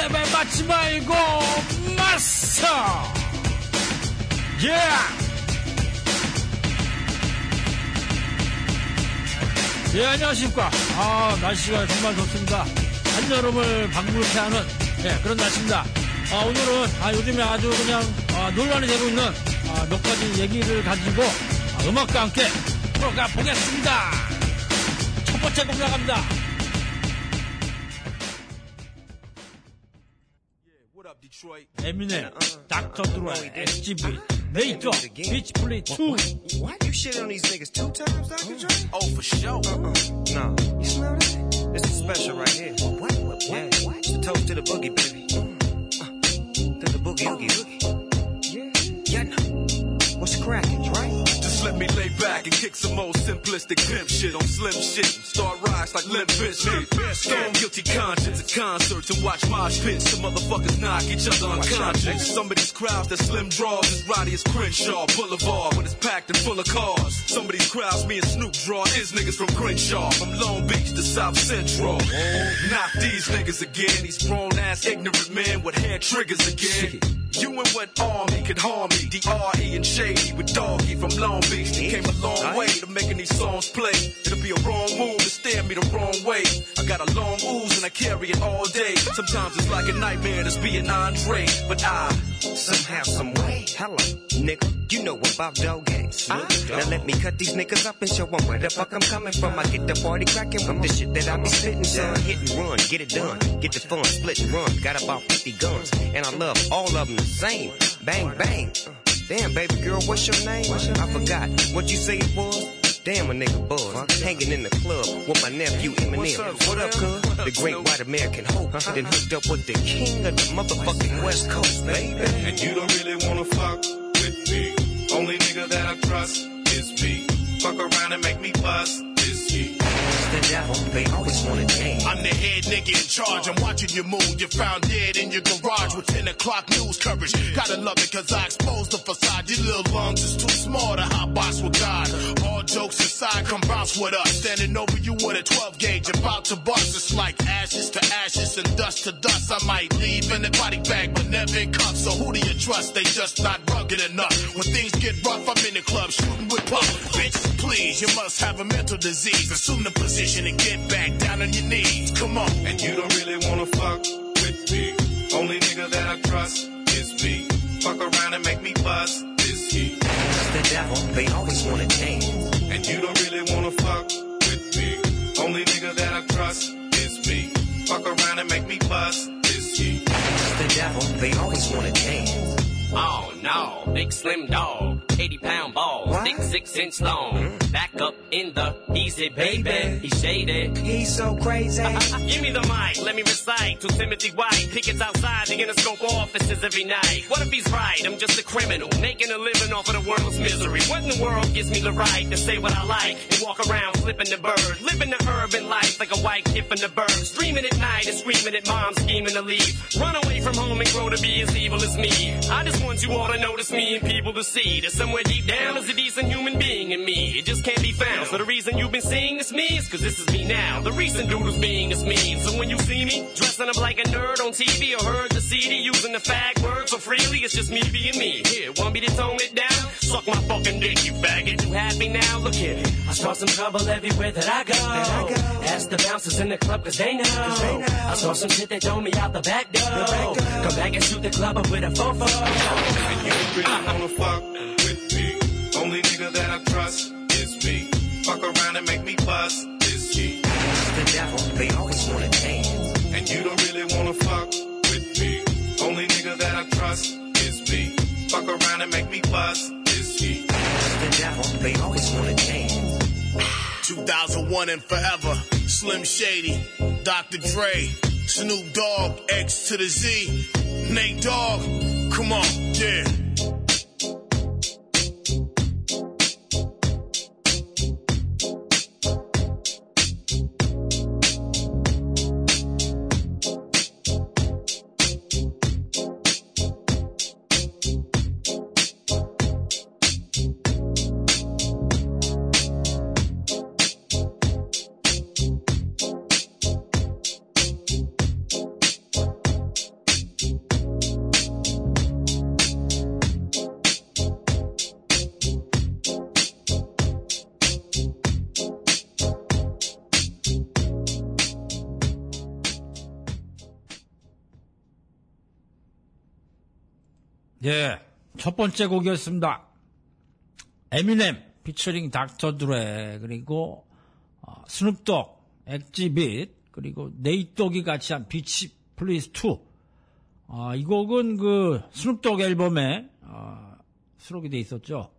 레벨 맞지 말고 마스터 예 예, 안녕하십니까. 아, 날씨가 정말 좋습니다. 한여름을 방불케 하는, 예, 그런 날씨입니다. 아, 오늘은, 아, 요즘에 아주 그냥, 아, 논란이 되고 있는, 아, 몇 가지 얘기를 가지고, 아, 음악과 함께 들어가 보겠습니다. 첫 번째 곡 나갑니다. Detroit. Eminem, uh, Dr. Oh, Dre, SGB. Nate Dogg, Bitch Play 2. What? You shit on these niggas two times, Dr. Dre? Mm. Oh, for sure. Uh-uh. Nah. You smell that? This is special right here. What? What? What? Yeah. what? The toast to the boogie, baby. Mm. Uh, to the boogie, boogie, boogie. Yeah. Yeah, no. What's cracking, right? Just let me lay back and kick some old simplistic pimp shit on slim shit start rise like Limp Bizkit. Stone guilty conscience at concerts and watch mosh pits. Some motherfuckers knock each other unconscious. Some of these crowds that slim draws is rowdy as Crenshaw Boulevard when it's packed and full of cars. Some of these crowds me and Snoop draw is niggas from Crenshaw, from Long Beach to South Central. Knock these niggas again, these grown ass ignorant men with hair triggers again. You and what army could harm me? D.R.E. and Shady with Doggy from Long Beach. They came a long way to making these songs play. It'll be a wrong move to stare me the wrong way. I got a long ooze and I carry it all day. Sometimes it's like a nightmare just being Andre, but I Somehow, some way. Hello, nigga. You know about dog games. Now let me cut these niggas up and show 'em where the fuck I'm coming from. I get the party cracking from the shit that I be spitting, son. Hit and run, get it done. Get the fun, split and run. Got about 50 guns, and I love all of them the same. Bang, bang. Damn, baby girl, what's your name? I forgot what you say it was. Damn, a nigga buzz. Hanging in the club with my nephew Eminem. What up, cuz? The great white American hope. Uh-huh. Then hooked up with the king of the motherfucking West Coast, baby. And you don't really wanna fuck with me. Only nigga that I trust is me. Fuck around and make me bust is he. The devil, they always wanna change. I'm the head nigga in charge. I'm watching you move. You're found dead in your garage with 10 o'clock news coverage. Gotta love it cause I exposed the facade. Your little lungs is too small to hot box with God. All jokes aside, come bounce with us. Standing over you with a 12 gauge, about to bust. It's like ashes to ashes and dust to dust. I might leave in a body bag, who do you trust? They just not rugged enough. When things get rough, I'm in the club shooting with puff. Bitch, please, you must have a mental disease. Assume the position and get back down on your knees. Come on. And you don't really wanna fuck with me. Only nigga that I trust is me. Fuck around and make me bust is he. The devil, they always wanna change. And you don't really wanna fuck with me. Only nigga that I trust is me. Fuck around and make me bust they always wanna change. Oh big slim dog, 80 pound balls, What? thick six inch long. Mm. Back up in the easy baby, he's shaded. He's so crazy. Give me the mic, let me recite to Timothy White. Pickets outside the Interscope offices every night. What if he's right? I'm just a criminal, making a living off of the world's misery. What in the world gives me the right to say what I like and walk around flipping the bird, living the urban life like a white kid from the burbs, dreaming at night and screaming at mom, scheming to leave. Run away from home and grow to be as evil as me. I just want you all to notice me and people to see that somewhere deep down is a decent human being in me. It just can't be found. So the reason you've been seeing this me is cause this is me now. The recent dude who's being this mean. So when you see me dressing up like a nerd on TV or heard the CD using the fag word so freely, it's just me being me. Here, want me to tone it down? Suck my fucking dick, you faggot. You happy now? Look here. I start some trouble everywhere that I go. Ask the bouncers in the club cause they know. I saw some shit that throw me out the back door. Come back and shoot the club up with a fofo. You really wanna fuck with me. Only nigga that I trust is me. Fuck around and make me. The devil, they always wanna change. And you don't really wanna fuck with me. Only nigga that I trust is me. Fuck around and make me. The devil, they always wanna change. 2001 and forever. Slim Shady, Dr. Dre, Snoop Dogg, X to the Z, Nate Dogg. Come on, yeah. 예, 첫 번째 곡이었습니다. 에미넴 피처링 닥터 드레 그리고 어, 스눕독, 엑지빗 그리고 네이트 독이 같이 한 Bitch Please 2. 어, 이 곡은 그 스눕독 앨범에 어, 수록이 돼 있었죠.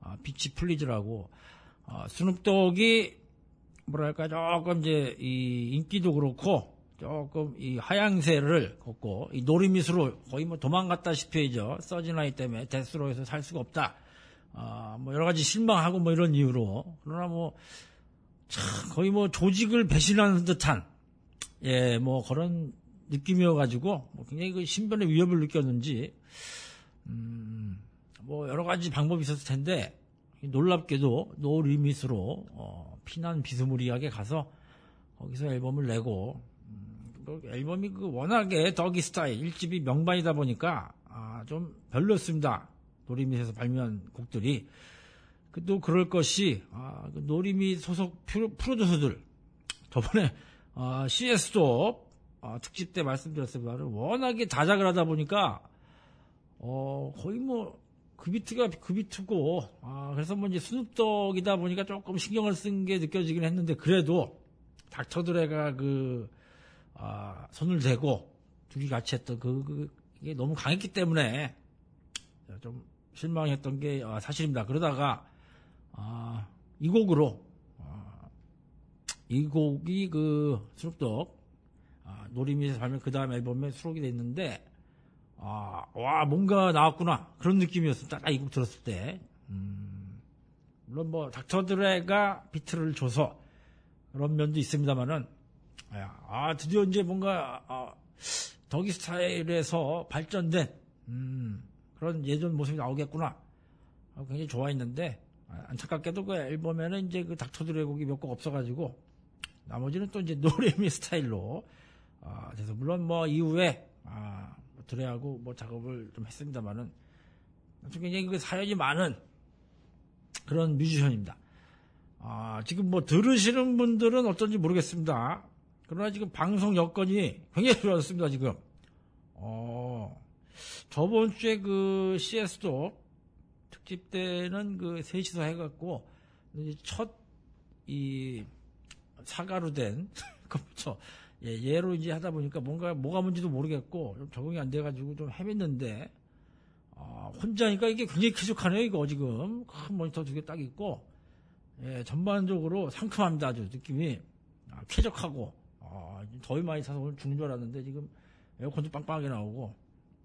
어, Bitch Please라고. 어, 스눕독이 뭐랄까 조금 이제 이 인기도 그렇고 조금 이 하향세를 걷고 이 No Limit으로 거의 뭐 도망갔다시피 했죠. 서진아이 때문에 Death Row에서 살 수가 없다. 아, 뭐 여러 가지 실망하고 뭐 이런 이유로 그러나 뭐 참 거의 뭐 조직을 배신하는 듯한 예, 뭐 그런 느낌이어가지고 뭐 굉장히 그 신변의 위협을 느꼈는지 음, 뭐 여러 가지 방법이 있었을 텐데 놀랍게도 No Limit으로 어, 피난 비스무리하게 가서 거기서 앨범을 내고 음, 그 앨범이 그 워낙에 Doggystyle 1집이 명반이다 보니까 아, 좀 별로였습니다. 노리밋에서 발매한 곡들이 그또 그럴 것이 아, 그 노리밋 소속 프로, 프로듀서들 저번에 아, CS도 아, 특집 때 말씀드렸습니다만 워낙에 다작을 하다 보니까 어, 거의 뭐, 그 비트가 그 비트고, 아, 그래서 뭐 이제 스눕덕이다 보니까 조금 신경을 쓴 게 느껴지긴 했는데, 그래도, 닥터드레가 그, 아, 손을 대고, 둘이 같이 했던 그, 그, 이게 너무 강했기 때문에, 좀 실망했던 게 아, 사실입니다. 그러다가, 아, 이 곡으로, 아, 이 곡이 그, 스눕덕, 아, 노리미에서 발매 그 다음 앨범에 수록이 됐는데, 아, 와, 뭔가 나왔구나. 그런 느낌이었습니다. 딱 이 곡 들었을 때. 음, 물론 뭐, 닥터 드레가 비트를 줘서 그런 면도 있습니다만은, 아, 드디어 이제 뭔가, 아, 덕이 스타일에서 발전된, 음, 그런 예전 모습이 나오겠구나. 하고 굉장히 좋아했는데, 아, 안타깝게도 그 앨범에는 이제 그 닥터 드레 곡이 몇 곡 없어가지고, 나머지는 또 이제 노래미 스타일로, 아, 그래서 물론 뭐 이후에, 아, 뭐 드레하고 뭐 작업을 좀 했습니다만은 굉장히 그 사연이 많은 그런 뮤지션입니다. 아, 지금 뭐 들으시는 분들은 어떤지 모르겠습니다. 그러나 지금 방송 여건이 굉장히 좋았습니다, 지금. 어, 저번 주에 그 CS도 특집 때는 그 셋이서 해갖고 첫 이 사과로 된 컴퓨터 예, 얘로 이제 하다 보니까 뭔가 뭐가 뭔지도 모르겠고 좀 적응이 안 돼가지고 좀 헤맸는데 아, 혼자니까 이게 굉장히 쾌적하네요 이거 지금. 큰 모니터 두 개 딱 있고 예, 전반적으로 상큼합니다 아주 느낌이. 아, 쾌적하고 아, 더위 많이 타서 오늘 죽는 줄 알았는데 지금 에어컨도 빵빵하게 나오고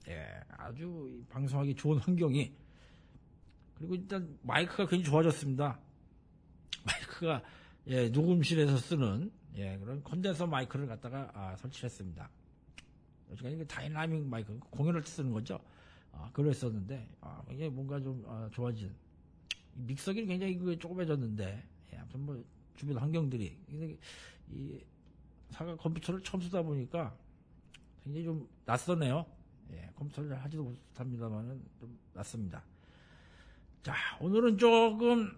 예, 아주 이 방송하기 좋은 환경이 그리고 일단 마이크가 굉장히 좋아졌습니다 마이크가 예, 녹음실에서 쓰는 예, 그런 컨덴서 마이크를 갖다가 아, 설치했습니다. 요즘에 그 다이나믹 마이크 공연할 때 쓰는 거죠. 아, 그걸 했었는데 아, 굉장히 뭔가 좀 아, 좋아진 이 믹서기는 굉장히 그 조그매졌는데 예, 아무튼 뭐 주변 환경들이 이 사과 컴퓨터를 처음 쓰다 보니까 굉장히 좀 낯서네요. 예, 컴퓨터를 하지도 못합니다만은 좀 낯섭니다. 자, 오늘은 조금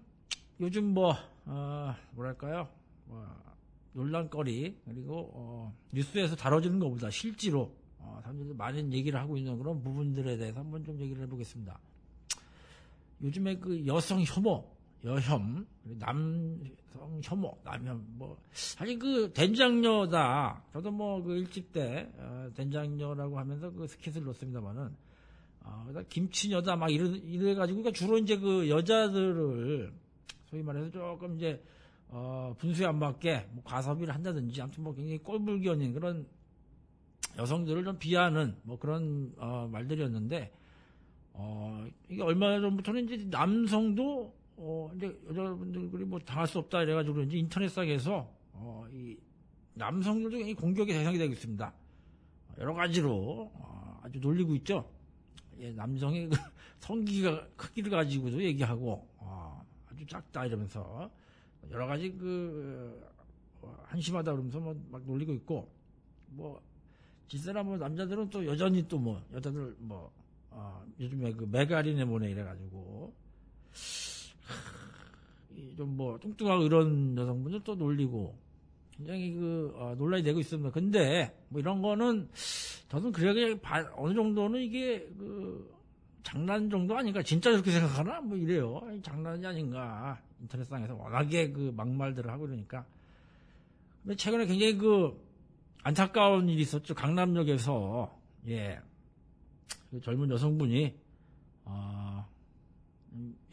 요즘 뭐 어, 뭐랄까요? 뭐, 논란거리 그리고 어, 뉴스에서 다뤄지는 것보다 실제로 어, 사람들이 많은 얘기를 하고 있는 그런 부분들에 대해서 한번 좀 얘기를 해보겠습니다. 요즘에 그 여성 혐오, 여혐, 남성 혐오, 남혐, 뭐 사실 그 된장녀다. 저도 뭐 그 일찍 때 어, 된장녀라고 하면서 그 스킷을 넣습니다만은 어, 김치녀다 막 이래 이래가지고 그러니까 주로 이제 그 여자들을 소위 말해서 조금 이제 어, 분수에 안 맞게 뭐 가섭이를 한다든지 아무튼 뭐 굉장히 꼴불견인 그런 여성들을 좀 비하하는 뭐 그런 어, 말들이었는데 어, 이게 얼마 전부터는 이제 남성도 어, 이제 여자분들이 뭐 당할 수 없다 이래가지고 이제 인터넷상에서 어, 이 남성들도 굉장히 공격의 대상이 되고 있습니다. 여러 가지로 어, 아주 놀리고 있죠. 예, 남성의 그 성기가 크기를 가지고도 얘기하고 어, 아주 작다 이러면서 여러 가지 그 어, 한심하다 그러면서 뭐 막 놀리고 있고 뭐実際뭐 남자들은 또 여전히 또 뭐 여자들 뭐 어, 요즘에 그 메가리네 모네 이래가지고 좀뭐 뚱뚱하고 이런 여성분들 또 놀리고 굉장히 그 어, 논란이 되고 있습니다. 근데 뭐 이런 거는 저는 그래 그냥 바- 어느 정도는 이게 그 장난 정도 아닌가? 진짜 그렇게 생각하나? 뭐 이래요. 장난이 아닌가? 인터넷상에서 워낙에 그 막말들을 하고 그러니까. 근데 최근에 굉장히 그 안타까운 일이 있었죠. 강남역에서 예. 그 젊은 여성분이 어,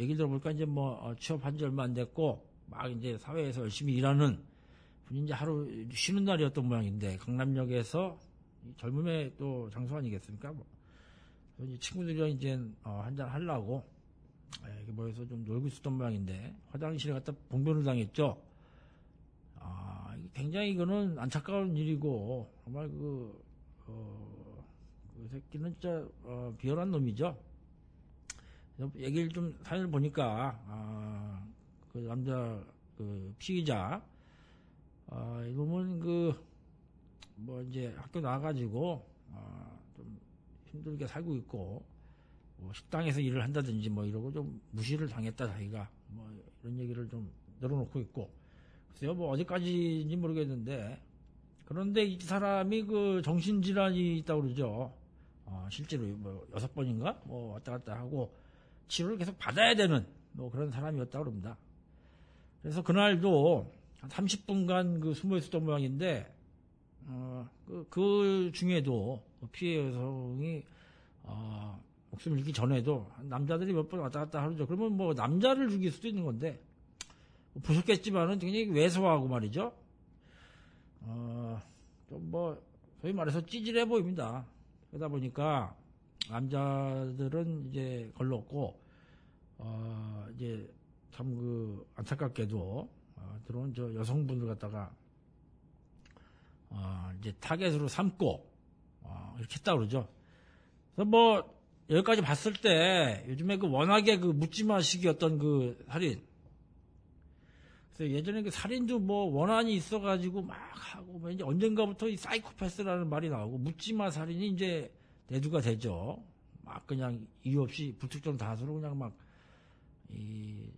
얘기 들어보니까 이제 뭐 어, 취업한 지 얼마 안 됐고 막 이제 사회에서 열심히 일하는 분이 이제 하루 쉬는 날이었던 모양인데 강남역에서 젊음의 또 장소 아니겠습니까? 뭐. 친구들이랑 이제 어, 한잔 하려고 예, 모여서 좀 놀고 있었던 모양인데 화장실에 갔다 봉변을 당했죠. 아, 굉장히 이거는 안타까운 일이고 정말 그, 어, 그 새끼는 진짜 어, 비열한 놈이죠. 얘기를 좀 사연을 보니까 아, 그 남자 그 피의자 아, 이놈은 그 뭐 이제 학교 나와가지고 아, 좀 힘들게 살고 있고 뭐 식당에서 일을 한다든지 뭐 이러고 좀 무시를 당했다 자기가. 뭐 이런 얘기를 좀 늘어놓고 있고. 글쎄요 뭐 어디까지인지 모르겠는데. 그런데 이 사람이 그 정신질환이 있다고 그러죠. 어, 실제로 뭐 여섯 번인가? 뭐 왔다 갔다 하고 치료를 계속 받아야 되는 뭐 그런 사람이었다고 그럽니다 그래서 그날도 한 30분간 그 숨어 있었던 모양인데 어, 그, 그 중에도 피해 여성이 어, 목숨을 잃기 전에도 남자들이 몇 번 왔다 갔다 하죠. 그러면 뭐 남자를 죽일 수도 있는 건데 뭐 보셨겠지만은 굉장히 왜소하고 말이죠. 어, 좀뭐 소위 말해서 찌질해 보입니다. 그러다 보니까 남자들은 이제 걸렀고 어, 이제 참 그 안타깝게도 어, 들어온 저 여성분들 갖다가 어, 이제 타겟으로 삼고 어, 이렇게 했다 그러죠. 그래서 뭐 여기까지 봤을 때 요즘에 그 워낙에 그 묻지마 식이었던 그 살인. 그래서 예전에 그 살인도 뭐 원한이 있어가지고 막 하고 뭐 이제 언젠가부터 이 사이코패스라는 말이 나오고 묻지마 살인이 이제 대두가 되죠. 막 그냥 이유 없이 불특정 다수로 그냥 막이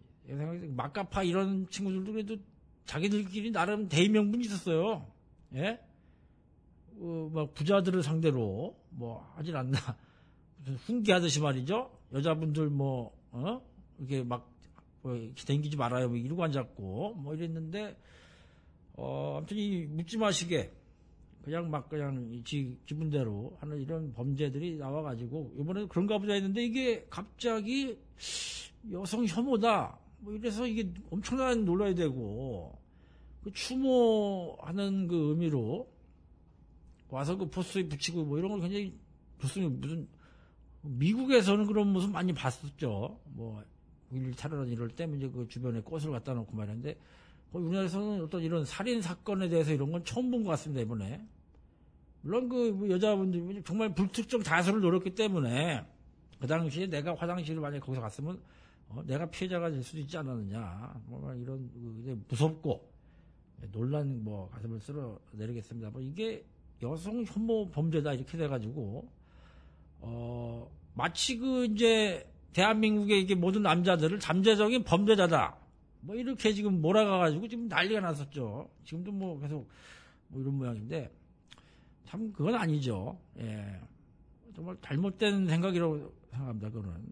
막가파 이런 친구들도 그래도 자기들끼리 나름 대의명분이 있었어요. 예? 어, 막 부자들을 상대로 뭐 하질 않나. 훈계하듯이 말이죠. 여자분들 뭐, 어? 이렇게 막, 뭐, 댕기지 말아요. 뭐 이러고 앉았고, 뭐 이랬는데, 어, 아무튼 이 묻지 마시게, 그냥 막 그냥 지, 기분대로 하는 이런 범죄들이 나와가지고, 이번에 그런가 보자 했는데 이게 갑자기 여성 혐오다. 뭐 이래서 이게 엄청난 놀라야 되고, 그 추모하는 그 의미로 와서 그 포스에 붙이고 뭐 이런 걸 굉장히 좋습니다. 무슨 미국에서는 그런 모습 많이 봤었죠. 뭐, 9.11 차례론 이럴 때 이제 그 주변에 꽃을 갖다 놓고 말했는데, 우리나라에서는 어떤 이런 살인 사건에 대해서 이런 건 처음 본 것 같습니다, 이번에. 물론 그뭐 여자분들이 정말 불특정 다수를 노렸기 때문에, 그 당시에 내가 화장실을 만약에 거기서 갔으면, 어, 내가 피해자가 될 수도 있지 않았느냐. 뭐 이런, 그, 무섭고, 논란 뭐 가슴을 쓸어 내리겠습니다. 뭐 이게 여성 혐오 범죄다 이렇게 돼가지고, 어, 마치 그 이제 대한민국의 이게 모든 남자들을 잠재적인 범죄자다. 뭐 이렇게 지금 몰아가가지고 지금 난리가 났었죠. 지금도 뭐 계속 뭐 이런 모양인데 참 그건 아니죠. 예. 정말 잘못된 생각이라고 생각합니다. 그거는.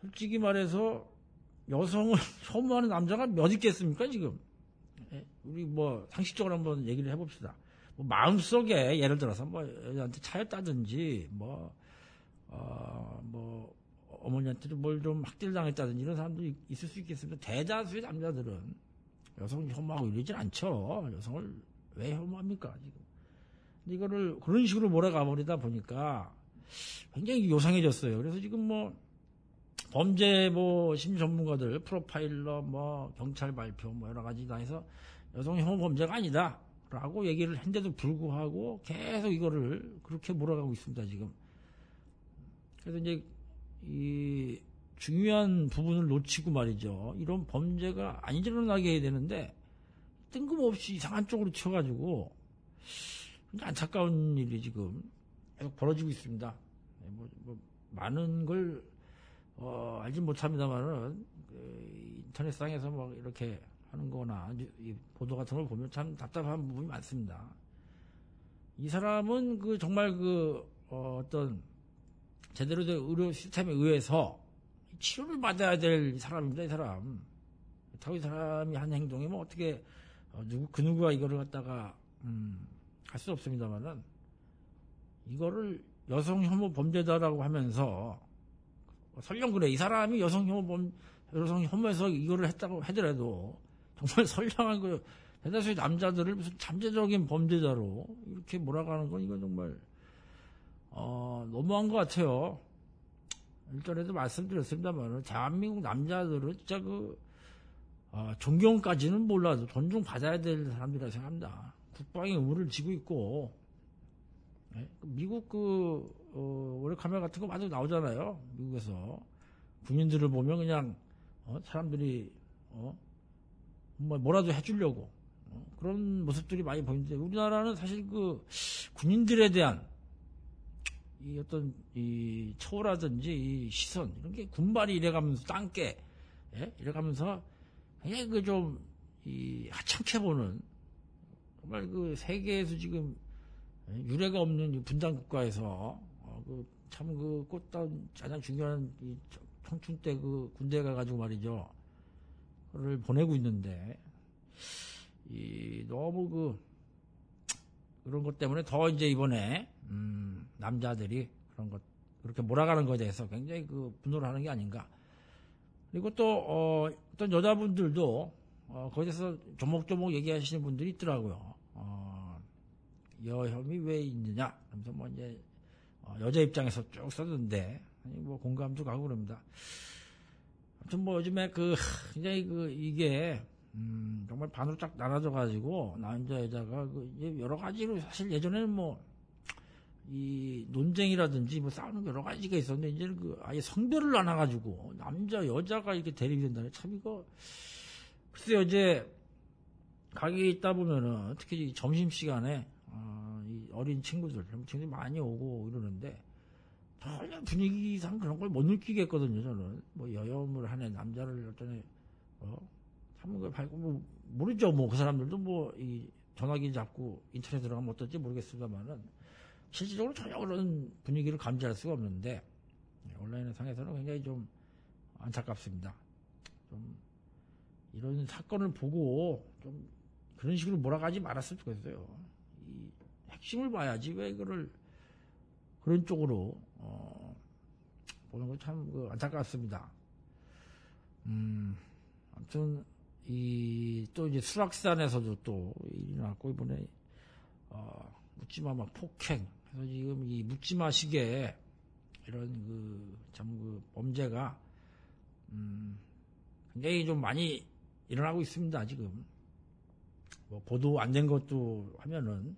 솔직히 말해서 여성을 혐오하는 남자가 몇 있겠습니까 지금? 예? 우리 뭐 상식적으로 한번 얘기를 해봅시다. 뭐 마음속에 예를 들어서 뭐 여자한테 차였다든지 뭐 어, 뭐 어머니한테 뭘좀 학대당했다든지 이런 사람도 있을 수 있겠습니다. 대다수의 남자들은 여성을 혐오하고 이러질 않죠. 여성을 왜 혐오합니까 지금? 이거를 그런 식으로 몰아가 버리다 보니까 굉장히 요상해졌어요. 그래서 지금 뭐 범죄 뭐 심리 전문가들 프로파일러 뭐 경찰 발표 뭐 여러 가지 다 해서 여성 혐오 범죄가 아니다. 라고 얘기를 했는데도 불구하고 계속 이거를 그렇게 몰아가고 있습니다, 지금. 그래서 이제 이 중요한 부분을 놓치고 말이죠. 이런 범죄가 안 일어나게 해야 되는데 뜬금없이 이상한 쪽으로 튀어가지고 안타까운 일이 지금 계속 벌어지고 있습니다. 네, 뭐, 뭐 많은 걸 어, 알지 못합니다만은 그 인터넷상에서 뭐 이렇게 하는 거나 이 보도 같은 걸 보면 참 답답한 부분이 많습니다. 이 사람은 그 정말 그 어, 떤 제대로 된 의료 시스템에 의해서 치료를 받아야 될 사람입니다, 이 사람. 그렇다고 이 사람이 한 행동이 뭐 어떻게, 어, 누구, 그 누구가 이거를 갖다가, 음, 할 수 없습니다만은, 이거를 여성 혐오 범죄다라고 하면서, 설령 그래. 이 사람이 여성 혐오 범, 여성 혐오에서 이거를 했다고 하더라도, 정말 선량한 그, 대다수의 남자들을 무슨 잠재적인 범죄자로 이렇게 몰아가는 건 이건 정말, 어, 너무한 것 같아요. 일전에도 말씀드렸습니다만, 대한민국 남자들은 진짜 그, 어, 존경까지는 몰라도 존중받아야 될 사람들이라 생각합니다. 국방의 의무를 지고 있고, 예? 미국 그, 어, 올해 카메라 같은 거 많이 나오잖아요. 미국에서. 군인들을 보면 그냥, 어, 사람들이, 어, 뭐, 뭐라도 해주려고. 어, 그런 모습들이 많이 보이는데, 우리나라는 사실 그, 군인들에 대한, 이 어떤 이 처우라든지 이 시선 이런 게 군발이 이래가면서 땅깨 예? 이래가면서 굉장히 그 좀 이 하찮게 보는 정말 그 세계에서 지금 예? 유례가 없는 분단 국가에서 어, 그 참 그 꽃다운 가장 중요한 이 청춘 때 그 군대 가가지고 말이죠 그를 보내고 있는데 이 너무 그 그런 것 때문에 더 이제 이번에 음, 남자들이 그런 것 그렇게 몰아가는 것에 대해서 굉장히 그 분노를 하는 게 아닌가. 그리고 또 어, 떤 여자분들도 어, 거기서 조목조목 얘기하시는 분들이 있더라고요. 어, 여혐이 왜 있느냐. 그러면서 뭐 이제 어, 여자 입장에서 쭉 썼는데 뭐 공감도 가고 그럽니다. 아무튼 뭐 요즘에 그 굉장히 그 이게 음, 정말 반으로 쫙 나눠져 가지고 남자 여자가 그 여러 가지로 사실 예전에는 뭐 이 논쟁이라든지 뭐 싸우는 여러 가지가 있었는데 이제는 그 아예 성별을 나눠 가지고 남자 여자가 이렇게 대립이 된다는 참 이거 글쎄요 이제 가게에 있다 보면은 특히 점심 시간에 어, 이 어린 친구들 친구들이 많이 오고 이러는데 전혀 분위기상 그런 걸 못 느끼겠거든요 저는. 뭐 여혐을 하는 남자를 어떤 어, 참그 밝고 뭐 모르죠. 뭐 그 사람들도 뭐 이 전화기 잡고 인터넷 들어가면 어떨지 모르겠습니다만은 실질적으로 전혀 그런 분위기를 감지할 수가 없는데 온라인 상에서는 굉장히 좀 안타깝습니다. 좀 이런 사건을 보고 좀 그런 식으로 몰아가지 말았으면 좋겠어요. 이 핵심을 봐야지 왜 이거를 그런 쪽으로 어, 보는 거참 그 안타깝습니다. 음, 아무튼 이 또 이제 수락산에서도 또 일이 났고 이번에 어, 묻지마 막 폭행 그래서 지금 이 묻지마 시기에 이런 그, 참그 범죄가, 음, 굉장히 좀 많이 일어나고 있습니다, 지금. 뭐, 보도 안 된 것도 하면은,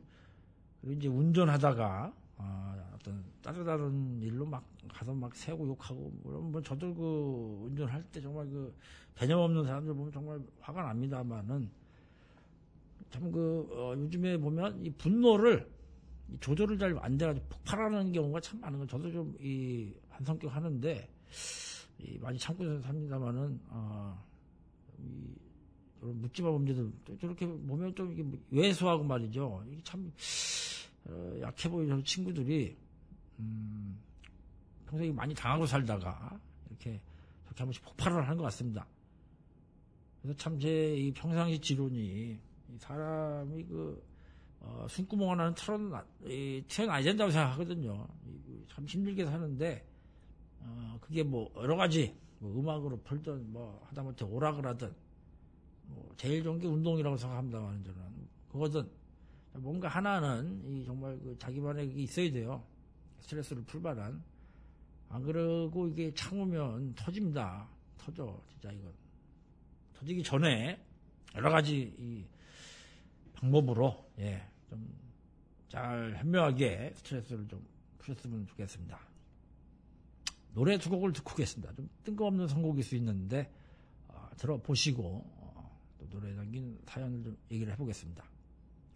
그리고 이제 운전하다가, 아, 어떤 다른 일로 막 가서 막 세고 욕하고, 물론 뭐 저도 그 운전할 때 정말 그 개념 없는 사람들 보면 정말 화가 납니다만은, 참 그, 어, 요즘에 보면 이 분노를 조절을 잘 안 돼가지고 폭발하는 경우가 참 많은 건 저도 좀 이 한 성격 하는데 이 많이 참고 삽니다만은 어, 이 묻지마 범죄들 저렇게 보면 좀 이게 왜소하고 말이죠. 이게 참 어, 약해 보이는 친구들이 음, 평소에 많이 당하고 살다가 이렇게 저렇게 한 번씩 폭발을 하는 것 같습니다. 그래서 참 제 이 평상시 지론이 사람이 그 어, 숨구멍 하나는 털어, 튀어나야 된다고 생각하거든요. 참 힘들게 사는데, 어, 그게 뭐, 여러 가지, 뭐 음악으로 풀든, 뭐, 하다못해 오락을 하든, 뭐, 제일 좋은 게 운동이라고 생각합니다만, 저는. 그거든, 뭔가 하나는, 이 정말 그 자기만의 게 있어야 돼요. 스트레스를 풀만한. 안 그러고 이게 참으면 터집니다. 터져, 진짜 이건. 터지기 전에, 여러 가지, 이, 방법으로, 예, 좀, 잘 현명하게 스트레스를 좀 푸셨으면 좋겠습니다. 노래 두 곡을 듣고 오겠습니다. 좀 뜬금없는 선곡일 수 있는데, 어, 들어보시고, 어, 또 노래에 담긴 사연을 좀 얘기를 해보겠습니다.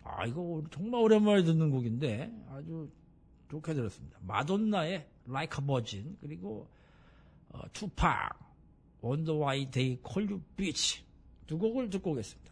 아, 이거 정말 오랜만에 듣는 곡인데, 아주 좋게 들었습니다. 마돈나의 Like a Virgin, 그리고, 어, 투팍, Wonder Why They Call You Bitch. 두 곡을 듣고 오겠습니다.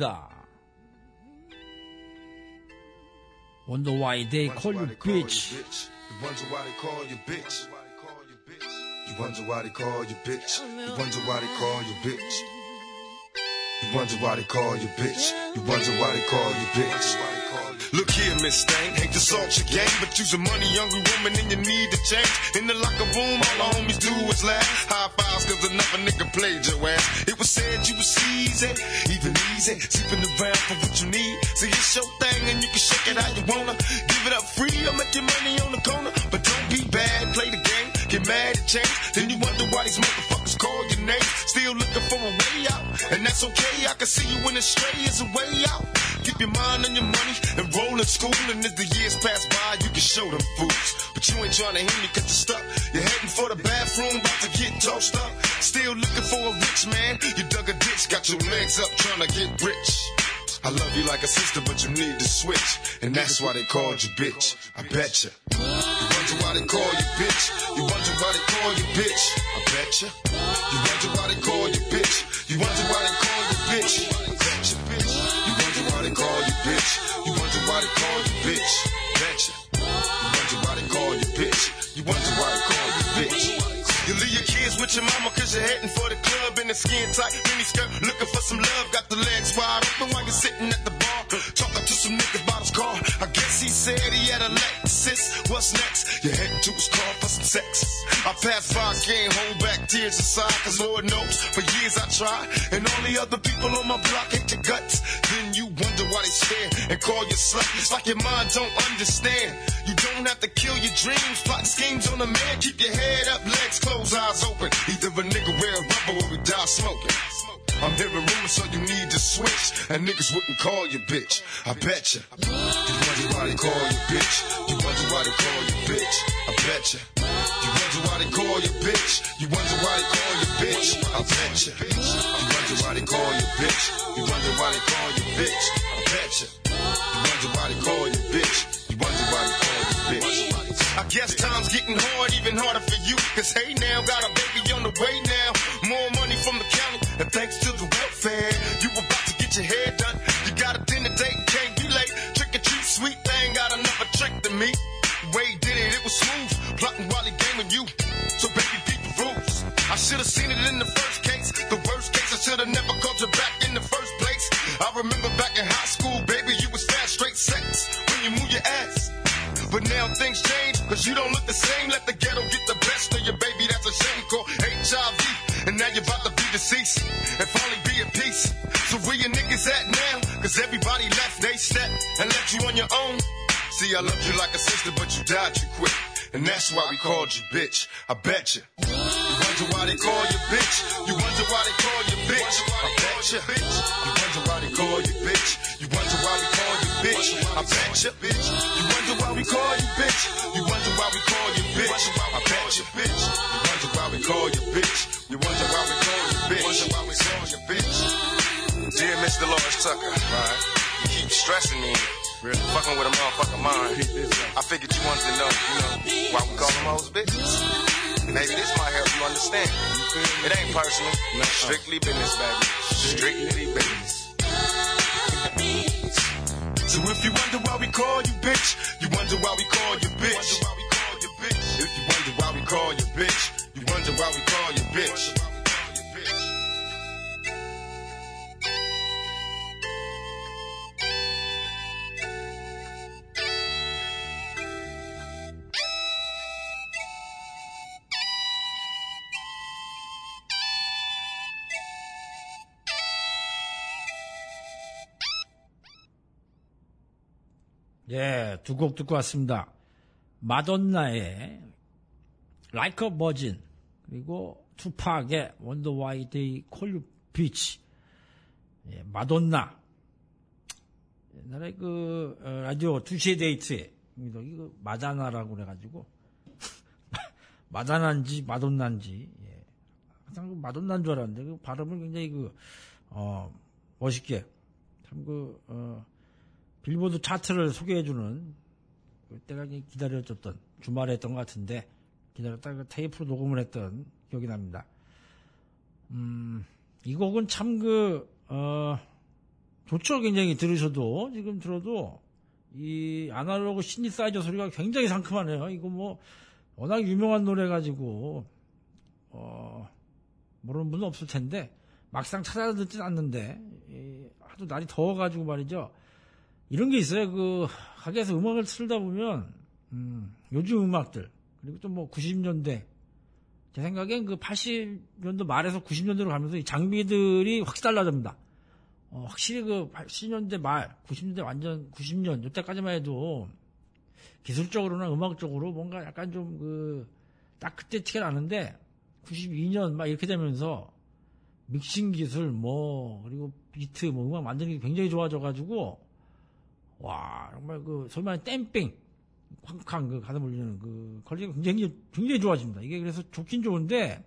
투팍입니다. Wonder why they call you bitch. You wonder why they call you bitch. You wonder why they call you bitch. You wonder why they call you bitch. You wonder why they call you bitch. You wonder why they call you bitch. Look here, Miss Stain, hate to salt your game, but you's a money hungry woman and you need to change. In the locker room, all the homies do is laugh. High fives cause another nigga played your ass. It was said you was easy, even easy, sleeping around for what you need. See, it's your thing and you can shake it how you wanna. Give it up free or make your money on the corner. But don't be bad, play the game, get mad at change. Then you wonder why these motherfuckers call your name. Still looking for a way out, and that's okay. I can see you when it's stray is a way out. Keep your mind on your money and roll in school. And as the years pass by, you can show them fools. But you ain't trying to hear me cause you're stuck. You're heading for the bathroom, about to get tossed up. Still looking for a rich man. You dug a ditch, got your legs up trying to get rich. I love you like a sister, but you need to switch. And that's why they called you bitch. I bet ya. You wonder why they call you bitch. You wonder why they call you bitch. I bet ya. You wonder why they call you bitch. You wonder why they call you bitch. Bitch. You wonder why they call you bitch. Bet ya. You wonder why they call you bitch. You wonder why they call you bitch. You leave your kids with your mama cause you're heading for the club in a skin tight mini skirt looking for some love. Got the legs wide open while you're sitting at the bar talking to some niggas about his car. I guess he said he had a Lexus. What's next? You're heading to his car for some sex. I passed by, can't hold back tears aside cause Lord knows for years I tried and all the other people on my block hate your guts. Then you why they stare and call you slut. It's like your mind don't understand. You don't have to kill your dreams, plot schemes on a man. Keep your head up, legs closed, eyes open. Either a nigga wear a rubber or we die smoking. I'm hearing rumors, so you need to switch. And niggas wouldn't call you bitch. I bet ya. You wonder why they call you bitch. You wonder why they call you bitch. I bet ya. You why they call you bitch. You wonder why they call you bitch. I bet ya. You wonder why they call you bitch. You wonder why they call you bitch. I bet ya. You wonder why they call you bitch. You wonder why they call you bitch. I guess time's getting hard, even harder for you. Cause hey now, got a baby on the way now. More money from the county, and thanks to the welfare, you about to get your hair done. You got a dinner date, can't be late. Trick or treat, sweet thing, got another trick to me. Way did it, it was smooth. Plotting while he gaming you. I should've seen it in the first case. The worst case, I should've never called you back in the first place. I remember back in high school, baby, you was fast, straight sex. When you move your ass. But now things change, cause you don't look the same. Let the ghetto get the best of your baby, that's a shame called HIV. And now you're about to be deceased and finally be at peace. So where your niggas at now? Cause everybody left, they stepped and left you on your own. See, I loved you like a sister, but you died too quick. And that's why we called you bitch. I bet you. Wonder why they call you bitch. You wonder why they call you bitch. I bet you. You wonder why they call you bitch. You wonder why we call you bitch. I bet you. You wonder why we call you bitch. You wonder why we call you bitch. I bet you. You wonder why we call you bitch. You wonder why we call you bitch. Wonder why we call you bitch. Dear Mr. Lawrence Tucker, right? You keep stressing me. Really fucking with a motherfucking mind. I figured you wanted to know, you know, why we call them hoes bitches. Maybe this might help you understand. It ain't personal. Strictly business, baby. Strictly business. So if you wonder why we call you bitch, you wonder why we call you bitch. If you wonder why we call you bitch, you wonder why we call you bitch. 예, 두 곡 듣고 왔습니다. 마돈나의 Like a Virgin 그리고 투팍의 Wonder Why They Call You Bitch 예, 마돈나 옛날에 그 어, 라디오 2시의 데이트에 이거 마다나라고 그래가지고 마다난지 마돈난지 예. 항상 그 마돈난 줄 알았는데 그 발음을 굉장히 그 어, 멋있게 참그 어, 빌보드 차트를 소개해주는 그때가 기다려졌던 주말에 했던 것 같은데 기다렸다가 그 테이프로 녹음을 했던 기억이 납니다. 음, 이 곡은 참 그, 어, 좋죠. 굉장히 들으셔도 지금 들어도 이 아날로그 시니사이저 소리가 굉장히 상큼하네요. 이거 뭐 워낙 유명한 노래 가지고 어 모르는 분은 없을 텐데 막상 찾아 듣진 않는데 이, 하도 날이 더워가지고 말이죠. 이런 게 있어요. 그 가게에서 음악을 틀다 보면 음, 요즘 음악들 그리고 또 뭐 90년대 제 생각엔 그 80년대 말에서 90년대로 가면서 이 장비들이 확실히 달라집니다. 어, 확실히 그 80년대 말, 90년대 완전 90년 이때까지만 해도 기술적으로나 음악적으로 뭔가 약간 좀 그 딱 그때 티가 나는데 92년 막 이렇게 되면서 믹싱 기술 뭐 그리고 비트 뭐 음악 만드는 게 굉장히 좋아져 가지고 와 정말 그 소위 말하는 damping 쾅쾅 그 가슴 울리는 그 퀄리티가 굉장히 굉장히 좋아집니다. 이게 그래서 좋긴 좋은데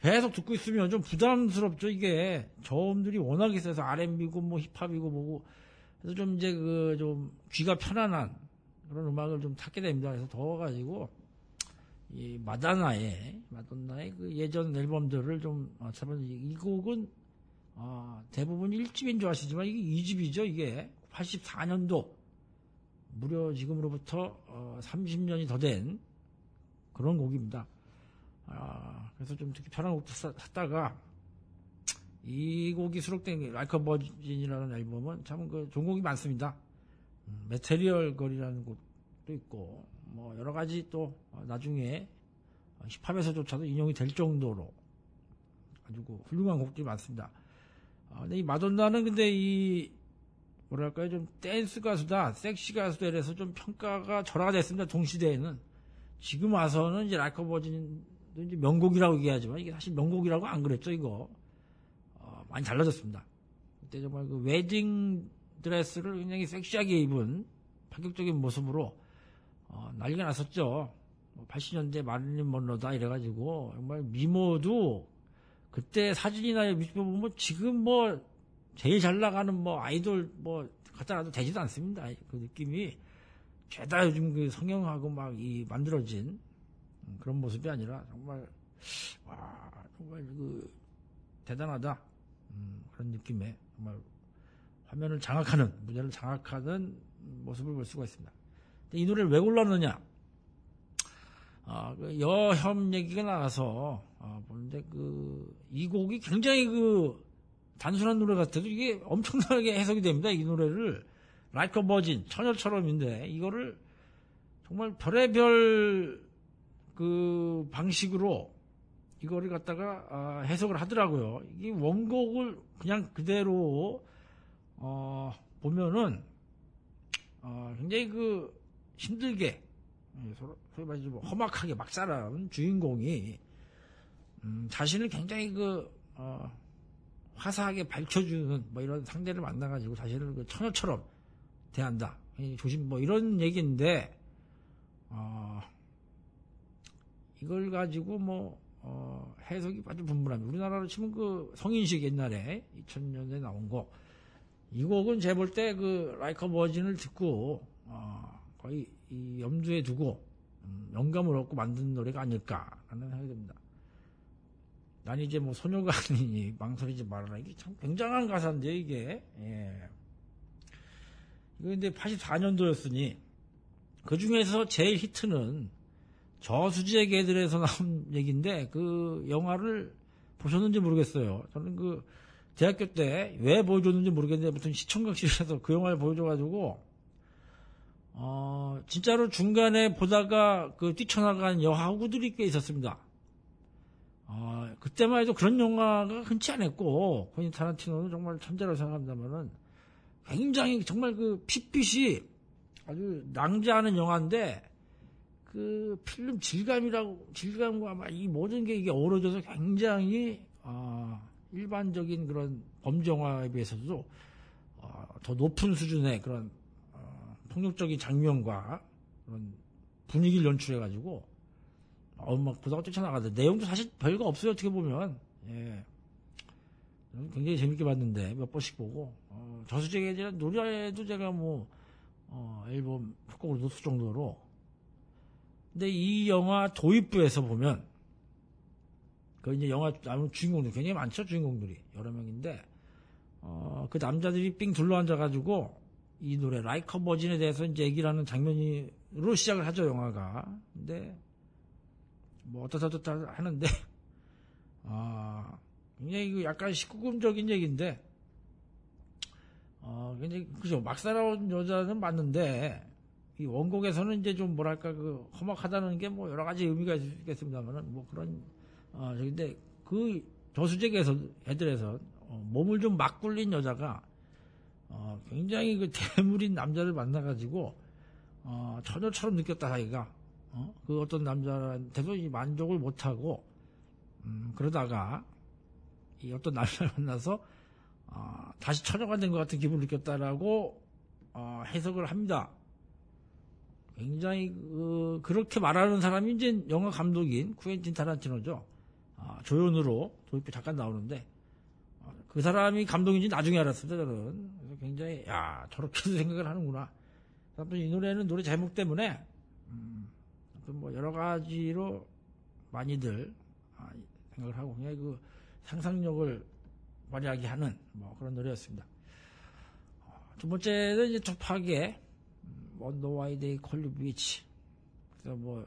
계속 듣고 있으면 좀 부담스럽죠. 이게 저음들이 워낙에 세서 R&B고 뭐 힙합이고 뭐고 그래서 좀 이제 그 좀 귀가 편안한 그런 음악을 좀 찾게 됩니다. 그래서 더워가지고 이 마다나의 마돈나의 그 예전 앨범들을 좀 어, 찾아보는 이 곡은 어, 대부분 1집인 줄 아시지만 이게 2집이죠. 이게 84년도 무려 지금으로부터 어, 30년이 더 된 그런 곡입니다. 아, 그래서 좀 듣기 편한 곡도 샀다가 이 곡이 수록된 Like a Virgin이라는 앨범은 참그 좋은 곡이 많습니다. 음, Material Girl이라는 곡도 있고 뭐 여러 가지 또 나중에 힙합에서조차도 인용이 될 정도로 아주 그 훌륭한 곡들이 많습니다. 아, 근데 이 마돈나는 근데 이 뭐랄까요? 좀 댄스 가수다 섹시 가수다 이래서 좀 평가가 절하가 됐습니다 동시대에는. 지금 와서는 이제 Like a Virgin도 이제 명곡이라고 얘기하지만 이게 사실 명곡이라고 안 그랬죠 이거. 어, 많이 달라졌습니다. 그때 정말 그 웨딩 드레스를 굉장히 섹시하게 입은 파격적인 모습으로 어, 난리가 났었죠. 80년대 뭐 마릴린 먼로다 이래가지고 정말 미모도 그때 사진이나 뮤직비디오 보면 지금 뭐 제일 잘 나가는 뭐 아이돌 뭐 갖다 놔도 되지도 않습니다. 그 느낌이 죄다 요즘 그 성형하고 막 이 만들어진 그런 모습이 아니라 정말 와 정말 그 대단하다 음, 그런 느낌의 정말 화면을 장악하는 무대를 장악하는 모습을 볼 수가 있습니다. 이 노래를 왜 골랐느냐? 아, 그 여혐 얘기가 나와서 아, 보는데 그 이 곡이 굉장히 그 단순한 노래 같아도 이게 엄청나게 해석이 됩니다. 이 노래를 라이커 버진 처녀처럼인데 이거를 정말 별의별 그 방식으로 이거를 갖다가 아, 해석을 하더라고요. 이 원곡을 그냥 그대로 어, 보면은 어, 굉장히 그 힘들게 예, 소위 말해서 뭐 험악하게 막 살아온 주인공이 음, 자신을 굉장히 그 어, 화사하게 밝혀주는 뭐 이런 상대를 만나가지고 자신을 그 처녀처럼 대한다. 조심 뭐 이런 얘기인데 어, 이걸 가지고 뭐 어, 해석이 아주 분분합니다. 우리나라로 치면 그 성인식 옛날에 2000년에 나온 거. 이 곡은 제가 볼때 그 라이커 버진을 듣고 어, 거의 이 염두에 두고 음, 영감을 얻고 만든 노래가 아닐까라는 생각이 듭니다. 난 이제 뭐 소녀가 아니니 망설이지 말아라. 이게 참 굉장한 가사인데 이게 예. 이거 근데 84년도였으니 그 중에서 제일 히트는 저수지의 개들에서 나온 얘기인데 그 영화를 보셨는지 모르겠어요. 저는 그 대학교 때 왜 보여줬는지 모르겠는데 무튼 시청각실에서 그 영화를 보여줘가지고 어, 진짜로 중간에 보다가 그 뛰쳐나간 여하구들이 꽤 있었습니다. 어, 그때만 해도 그런 영화가 흔치 않았고, 코니 타란티노는 정말 천재라고 생각한다면은 굉장히 정말 그 핏빛이 아주 낭자하는 영화인데, 그 필름 질감이라고, 질감과 아마 이 모든 게 이게 어우러져서 굉장히, 어, 일반적인 그런 범죄영화에 비해서도 어, 더 높은 수준의 그런 폭력적인 장면과 그런 분위기를 연출해가지고 어, 막 보다가 뛰쳐나가다 내용도 사실 별거 없어요 어떻게 보면 예. 굉장히 재밌게 봤는데 몇 번씩 보고 어, 저수지에 제가 노래도 제가 뭐 어, 앨범 곡으로 넣을 정도로 근데 이 영화 도입부에서 보면 그 이제 영화 나오는 주인공들 굉장히 많죠 주인공들이 여러 명인데 어, 그 남자들이 삥 둘러앉아가지고 이 노래 라이커 버진에 대해서 이제 얘기를 하는 장면으로 시작을 하죠 영화가. 근데 뭐 어떻다 어떻다 하는데 아 굉장히 그 약간 19금적인 얘기인데 어 굉장히 그죠. 막 살아온 여자는 맞는데 이 원곡에서는 이제 좀 뭐랄까 그 험악하다는 게 뭐 여러 가지 의미가 있겠습니다만은 뭐 그런 어 근데 그 저수지에서 애들에서 어, 몸을 좀 막 굴린 여자가 어, 굉장히 그 대물인 남자를 만나가지고 어, 처녀처럼 느꼈다 자기가 어? 그 어떤 남자한테도 만족을 못하고 음, 그러다가 이 어떤 남자를 만나서 어, 다시 처녀가 된 것 같은 기분을 느꼈다라고 어, 해석을 합니다. 굉장히 그, 그렇게 말하는 사람이 이제 영화 감독인 쿠엔틴 타란티노죠. 아, 조연으로 도입부 잠깐 나오는데 어, 그 사람이 감독인지 나중에 알았습니다. 저는 굉장히 야 저렇게도 생각을 하는구나. 이 노래는 노래 제목 때문에 음, 뭐 여러 가지로 많이들 아, 생각을 하고 그냥 그 상상력을 발휘하게 하는 뭐 그런 노래였습니다. 어, 두 번째는 이제 투팍의 Wonda Why They Call U Bitch. 그래서 뭐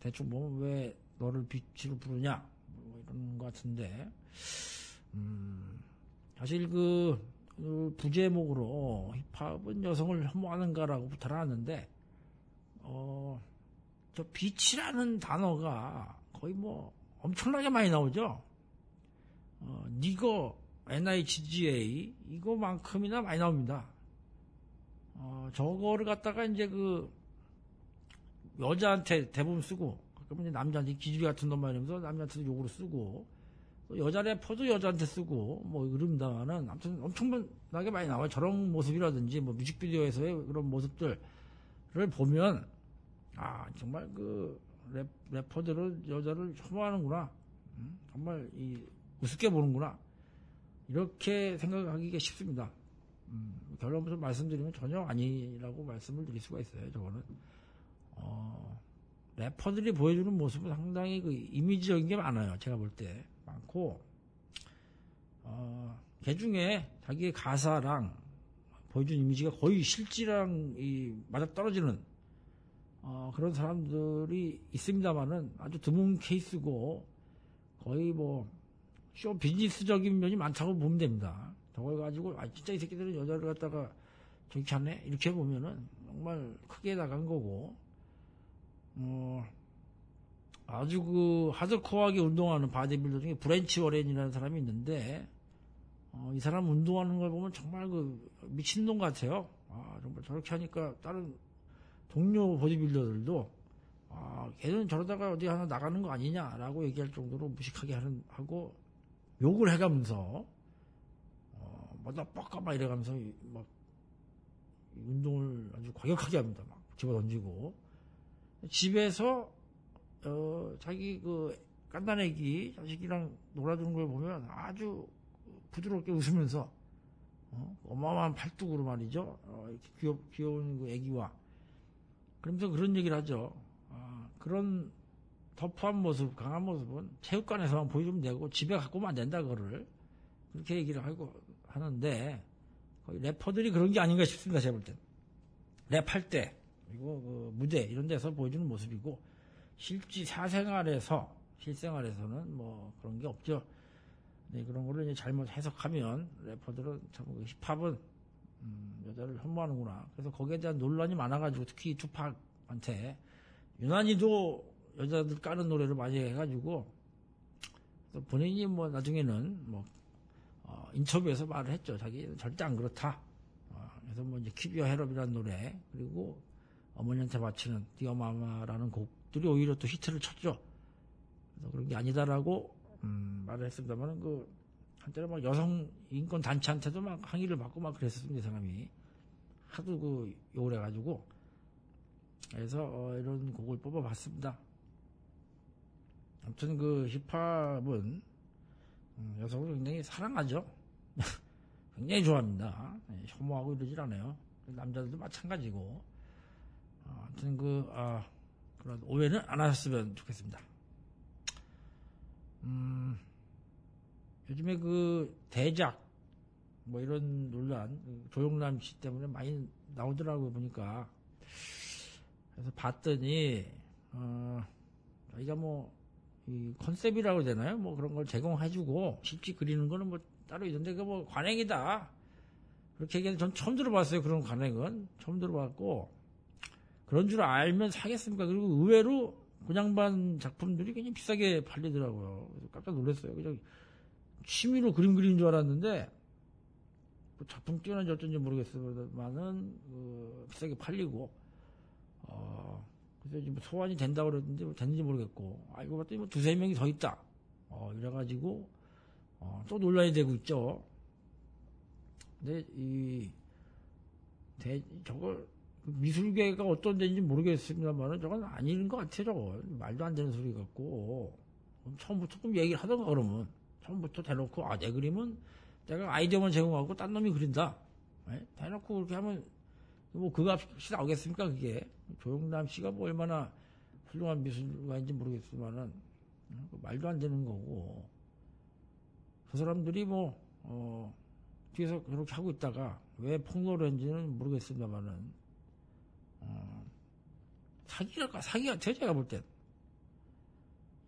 대충 보면 왜 너를 빛으로 부르냐 뭐 이런 것 같은데 음, 사실 그, 그 부제목으로 힙합은 여성을 혐오하는가라고부터 나왔는데 어, 저 빛이라는 단어가 거의 뭐 엄청나게 많이 나오죠. 어, 니거 NIGA 이거만큼이나 많이 나옵니다. 어, 저거를 갖다가 이제 그 여자한테 대부분 쓰고 가끔 이제 남자한테 기집애 같은 놈만 이러면서 남자한테도 욕으로 쓰고 또 여자 래퍼도 여자한테 쓰고 뭐 그럽니다만은 아무튼 엄청나게 많이 나와요. 저런 모습이라든지 뭐 뮤직비디오에서의 그런 모습들을 보면 아 정말 그 랩, 래퍼들은 여자를 혐오하는구나. 음? 정말 이 우습게 보는구나. 이렇게 생각하기가 쉽습니다. 음, 결론부터 말씀드리면 전혀 아니라고 말씀을 드릴 수가 있어요. 저거는 어, 래퍼들이 보여주는 모습은 상당히 그 이미지적인 게 많아요. 제가 볼 때 많고 어, 개 중에 자기의 가사랑 보여준 이미지가 거의 실지랑 이 맞아 떨어지는 어, 그런 사람들이 있습니다만은 아주 드문 케이스고 거의 뭐 쇼 비즈니스적인 면이 많다고 보면 됩니다. 저걸 가지고 아 진짜 이 새끼들은 여자를 갖다가 저기 하네 이렇게 보면은 정말 크게 나간 거고 어 아주 그 하드코어하게 운동하는 바디빌더 중에 브랜치 워렌이라는 사람이 있는데 어, 이 사람 운동하는 걸 보면 정말 그 미친놈 같아요. 아 정말 저렇게 하니까 다른 동료 보디빌더들도 아 걔는 저러다가 어디 하나 나가는 거 아니냐라고 얘기할 정도로 무식하게 하는 하고 욕을 해가면서 어, 뭐나 뻑까 막 이래가면서 막 운동을 아주 과격하게 합니다. 막 집어 던지고 집에서 어, 자기 그 깐난애기 자식이랑 놀아주는 걸 보면 아주 부드럽게 웃으면서 어, 어마어마한 팔뚝으로 말이죠. 어, 이렇게 귀여, 귀여운 그 애기와 그러면서 그런 얘기를 하죠. 아, 그런 터프한 모습, 강한 모습은 체육관에서만 보여주면 되고 집에 갖고 오면 안 된다 그거를 그렇게 얘기를 하고 하는데 거의 래퍼들이 그런 게 아닌가 싶습니다. 제가 볼 땐. 랩할 때 그리고 그 무대 이런 데서 보여주는 모습이고 실제 사생활에서 실생활에서는 뭐 그런 게 없죠. 네, 그런 거를 이제 잘못 해석하면 래퍼들은 참그 힙합은 음, 여자를 혐오하는구나. 그래서 거기에 대한 논란이 많아가지고 특히 투팍한테 유난히도 여자들 까는 노래를 많이 해가지고 본인이 뭐 나중에는 뭐 어, 인터뷰에서 말을 했죠. 자기는 절대 안 그렇다. 어, 그래서 뭐 이제 키비어 헤럽이라는 노래 그리고 어머니한테 바치는 디어마마라는 곡들이 오히려 또 히트를 쳤죠. 그래서 그런 게 아니다라고 음, 말을 했습니다만은 그 한때는 막 여성 인권 단체한테도 막 항의를 받고 막 그랬었습니다. 이 사람이 하도 그 욕을 해가지고 그래서 어, 이런 곡을 뽑아봤습니다. 아무튼 그 힙합은 음, 여성을 굉장히 사랑하죠. 굉장히 좋아합니다. 네, 혐오하고 이러질 않아요. 남자들도 마찬가지고. 어, 아무튼 그, 아, 그런 오해는 안 하셨으면 좋겠습니다. 음, 요즘에 그 대작, 뭐 이런 논란, 조용남 씨 때문에 많이 나오더라고요, 보니까. 그래서 봤더니, 어, 저희가 뭐, 이 컨셉이라고 되나요? 뭐 그런 걸 제공해주고, 실제 그리는 거는 뭐 따로 있는데, 그거 뭐 관행이다. 그렇게 얘기하는 전 처음 들어봤어요, 그런 관행은. 처음 들어봤고, 그런 줄 알면 사겠습니까? 그리고 의외로 그냥반 작품들이 굉장히 비싸게 팔리더라고요. 그래서 깜짝 놀랐어요. 그냥 취미로 그림 그리는 줄 알았는데, 뭐 작품 뛰어난지 어쩐지 모르겠어만은 그 비싸게 팔리고 어 그래서 지금 소환이 된다고 그랬는데 뭐 됐는지 모르겠고 알고 봤더니 뭐 두세 명이 더 있다. 어 이래가지고 어, 또 논란이 되고 있죠. 근데 이 대, 저걸 그 미술계가 어떤 데인지 모르겠습니다만은 저건 아닌 것 같아요 저거 말도 안 되는 소리 같고. 처음부터 조금 얘기를 하던가 그러면 처음부터 대놓고 아 내 그림은 내가 아이디어만 제공하고 딴 놈이 그린다. 네? 대놓고 그렇게 하면 뭐 그 값이 나오겠습니까 그게 조영남 씨가 뭐 얼마나 훌륭한 미술가인지 모르겠지만은 그 말도 안 되는 거고 그 사람들이 뭐 어, 뒤에서 그렇게 하고 있다가 왜 폭로를 했는지는 모르겠습니다만은 어, 사기랄까 사기 같아요 제가 볼 땐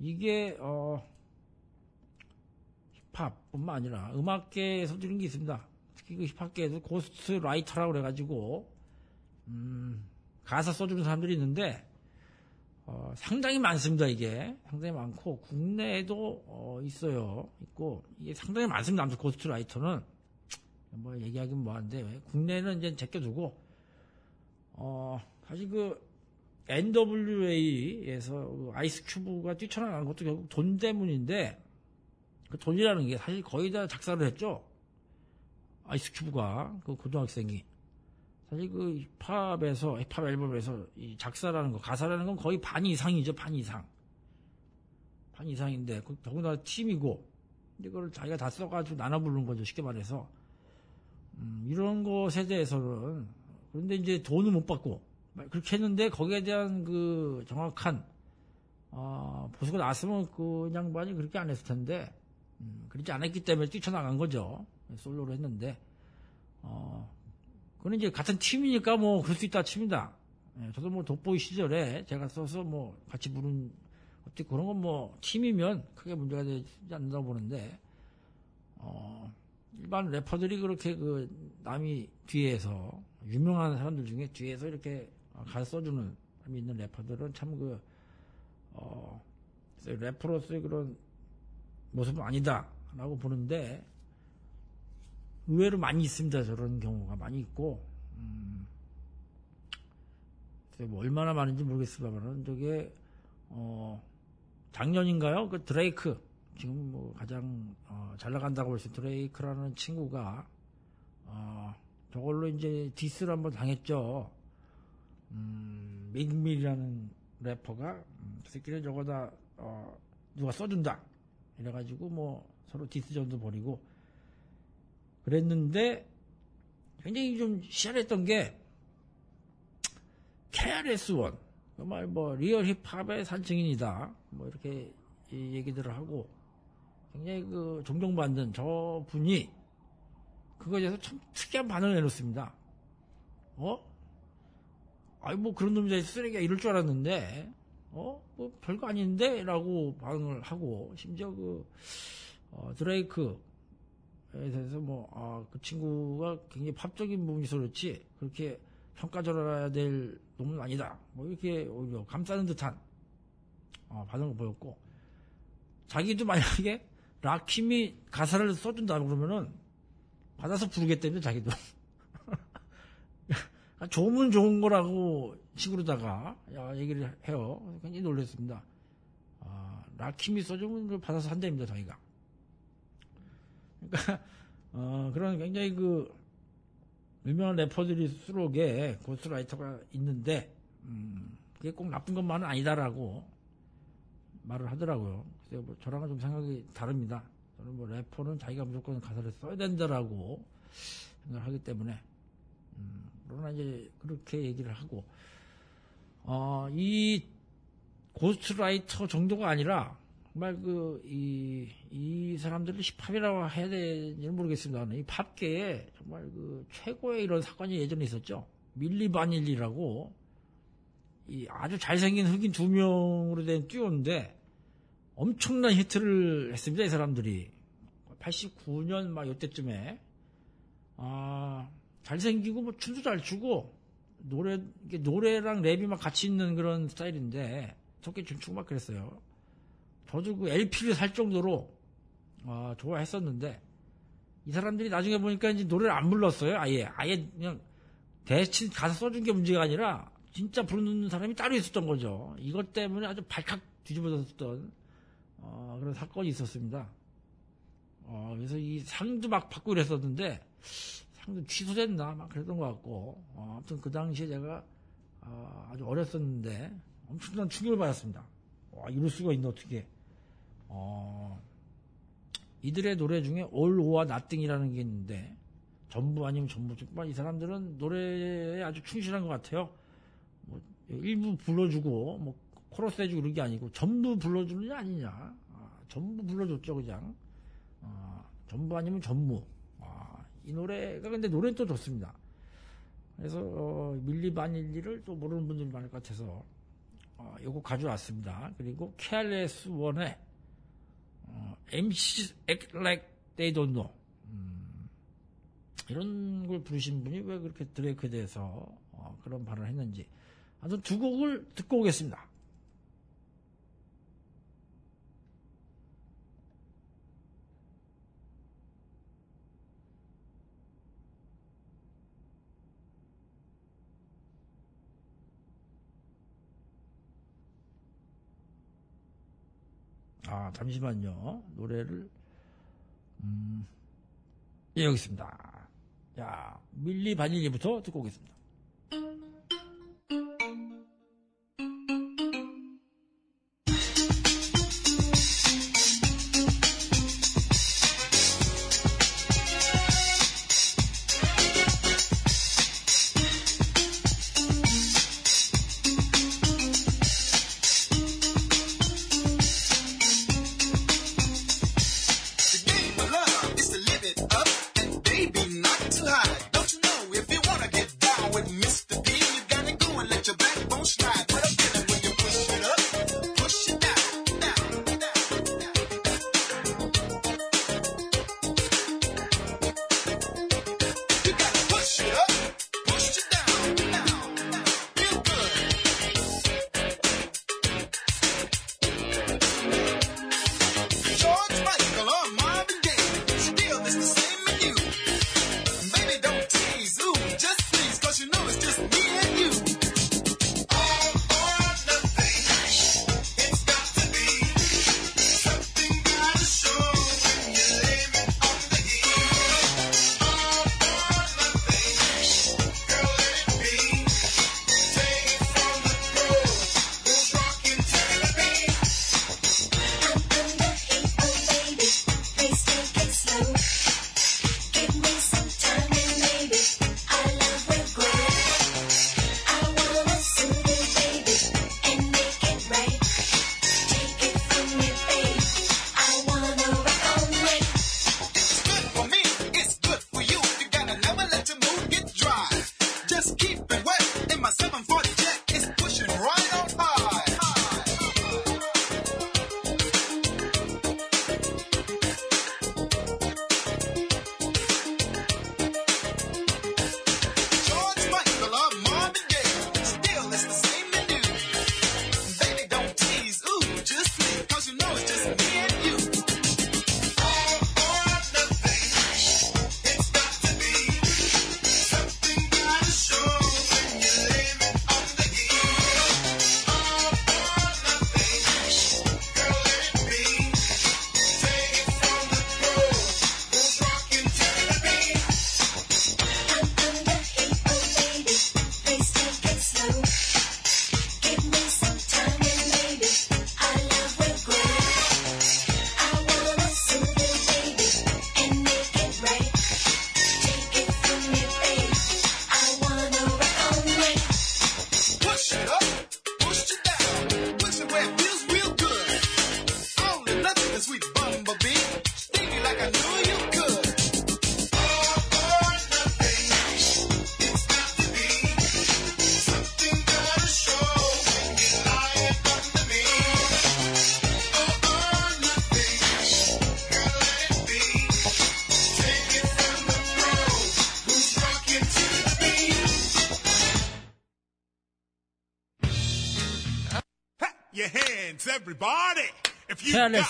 이게 어 힙합뿐만 아니라 음악계에서도 이런 게 있습니다. 특히 그 힙합계에도 ghostwriter라고 그래가지고 음, 가사 써주는 사람들이 있는데 어, 상당히 많습니다. 이게 상당히 많고 국내에도 어, 있어요. 있고 이게 상당히 많습니다. 아무튼 ghostwriter는 뭐 얘기하긴 뭐한데 국내는 이제 제껴두고 어, 사실 그 NWA에서 그 아이스 큐브가 뛰쳐나간 것도 결국 돈 때문인데 그 돈이라는 게 사실 거의 다 작사를 했죠. 아이스 큐브가 그 고등학생이. 사실 그 힙합에서 힙합 앨범에서 이 작사라는 거 가사라는 건 거의 반 이상이죠 반 이상. 반 이상인데 그 더군다나 팀이고 이걸 자기가 다 써가지고 나눠 부르는 거죠 쉽게 말해서. 음, 이런 것에 대해서는. 그런데 이제 돈을 못 받고 그렇게 했는데 거기에 대한 그 정확한 어, 보수가 나왔으면 그 양반이 그렇게 안 했을 텐데 음, 그렇지 않았기 때문에 뛰쳐나간 거죠. 솔로로 했는데, 어, 그는 이제 같은 팀이니까 뭐 그럴 수 있다 칩니다. 예, 저도 뭐 돋보이 시절에 제가 써서 뭐 같이 부른, 어떻게 그런 건 뭐 팀이면 크게 문제가 되지 않는다고 보는데, 어, 일반 래퍼들이 그렇게 그 남이 뒤에서, 유명한 사람들 중에 뒤에서 이렇게 가서 써주는 사람이 있는 래퍼들은 참 그, 어, 래퍼로서의 그런 모습은 아니다라고 보는데 의외로 많이 있습니다. 저런 경우가 많이 있고 음, 뭐 얼마나 많은지 모르겠습니다만은 저게 어, 작년인가요? 그 드레이크 지금 뭐 가장 어, 잘 나간다고 볼 수 있는 드레이크라는 친구가 어, 저걸로 이제 디스를 한번 당했죠. 음, 믹밀이라는 래퍼가 음, 그 새끼는 저거 다 어, 누가 써준다. 이래가지고 뭐 서로 디스전도 벌이고 그랬는데 굉장히 좀 희한했던 게 KRS-1 정말 뭐 real 힙합의 산증인이다 뭐 이렇게 얘기들을 하고 굉장히 그 존경받는 저 분이 그거에 대해서 참 특이한 반응을 내놓습니다. 어? 아이 뭐 그런 놈이 쓰레기야 이럴 줄 알았는데 어? 뭐 별거 아닌데? 라고 반응을 하고, 심지어 그, 어, 드레이크에 대해서 뭐, 아, 그 친구가 굉장히 팝적인 부분이 그렇지, 그렇게 평가절하야 될 놈은 아니다. 뭐 이렇게 오히려 감싸는 듯한, 어, 반응을 보였고, 자기도 만약에 라킴이 가사를 써준다 그러면은, 받아서 부르겠다며, 자기도. 좋으면 좋은 거라고 식으로다가 얘기를 해요. 굉장히 놀랐습니다. 아, 라킴이 써주면 받아서 한답니다, 저희가. 그러니까, 어, 그런 굉장히 그, 유명한 래퍼들이 수록에 고스라이터가 있는데, 음, 그게 꼭 나쁜 것만은 아니다라고 말을 하더라고요. 그래서 뭐 저랑은 좀 생각이 다릅니다. 저는 뭐 래퍼는 자기가 무조건 가사를 써야 된다라고 생각을 하기 때문에, 음, 그러나 이제 그렇게 얘기를 하고, 어, 이 ghostwriter 정도가 아니라 정말 그, 이, 이 사람들을 힙합이라고 해야 되는지는 모르겠습니다. 이 팝계에 정말 그 최고의 이런 사건이 예전에 있었죠. 밀리 바닐리라고 이 아주 잘생긴 흑인 두 명으로 된 듀오인데 엄청난 히트를 했습니다. 이 사람들이. 89년 막 이때쯤에 아, 잘생기고 뭐 춤도 잘 추고 노래 노래랑 랩이 막 같이 있는 그런 스타일인데 저게 춤추고 막 그랬어요. 저도 그 LP를 살 정도로 아, 좋아했었는데 이 사람들이 나중에 보니까 이제 노래를 안 불렀어요. 아예 아예 그냥 대신 가사 써준 게 문제가 아니라 진짜 부르는 사람이 따로 있었던 거죠. 이것 때문에 아주 발칵 뒤집어졌던 어, 그런 사건이 있었습니다. 어, 그래서 이 상도 막 받고 이랬었는데 상도 취소됐나 막 그랬던 것 같고 어, 아무튼 그 당시에 제가 어, 아주 어렸었는데 엄청난 충격을 받았습니다. 와 이럴 수가 있나 어떻게? 어, 이들의 노래 중에 All or Nothing이라는 게 있는데 전부 아니면 전부 정말 이 사람들은 노래에 아주 충실한 것 같아요. 뭐 일부 불러주고 뭐 코러스 해주고 그런 게 아니고 전부 불러주는 게 아니냐. 아, 전부 불러줬죠 그냥. 아, 전부 아니면 전무. 아, 이 노래가 근데 노래는 또 좋습니다. 그래서 어, 밀리 바닐리를 또 모르는 분들이 많을 것 같아서 어, 요거 가져왔습니다. 그리고 케알레스 원의 어, MC Act Like They Don't Know 음, 이런 걸 부르신 분이 왜 그렇게 드레이크에 대해서 어, 그런 발언을 했는지 아무튼 두 곡을 듣고 오겠습니다. 아, 잠시만요. 노래를, 음, 예, 여기 있습니다. 자, 밀리 바닐리부터 듣고 오겠습니다.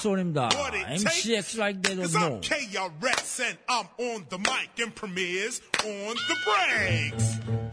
소리입니다. MCX like they don't know. I'm KRS and I'm on the mic and premieres on the breaks.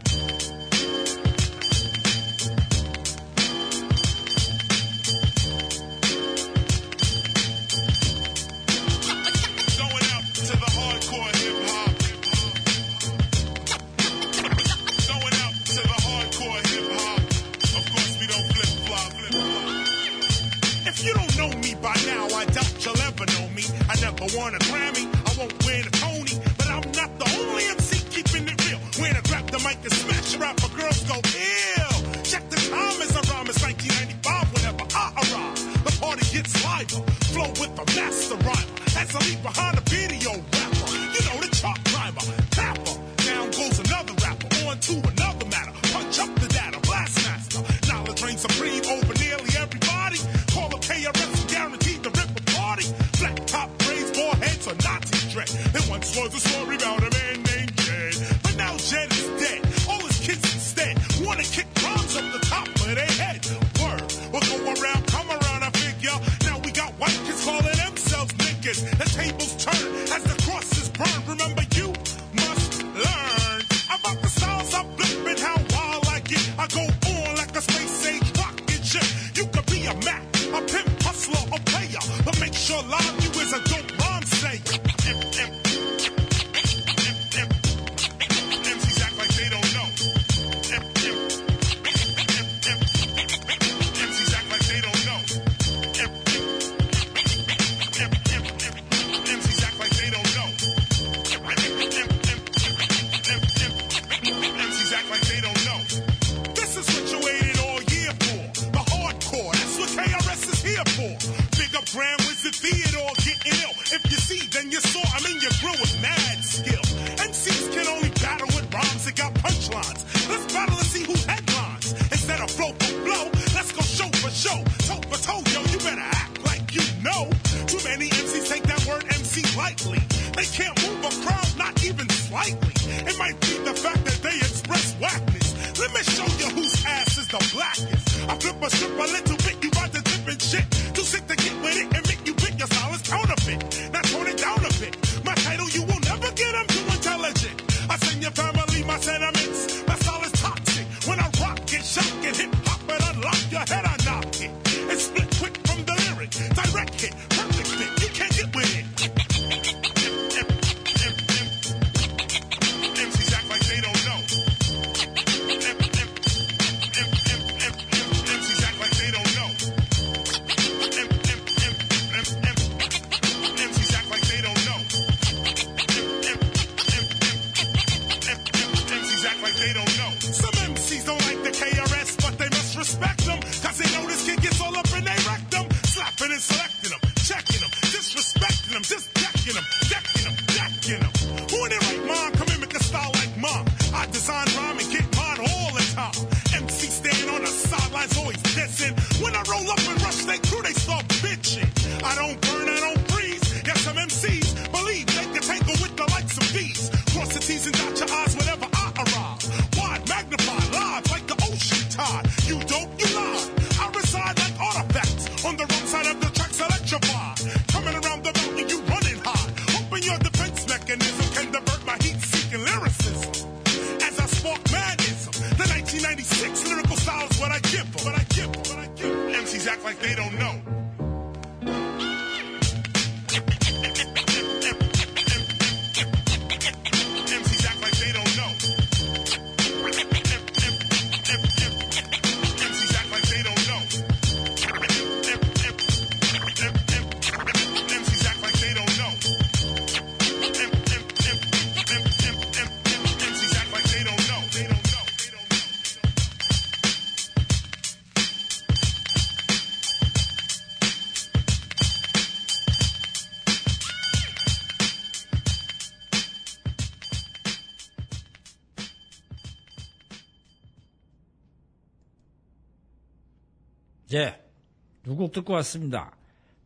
듣고 왔습니다.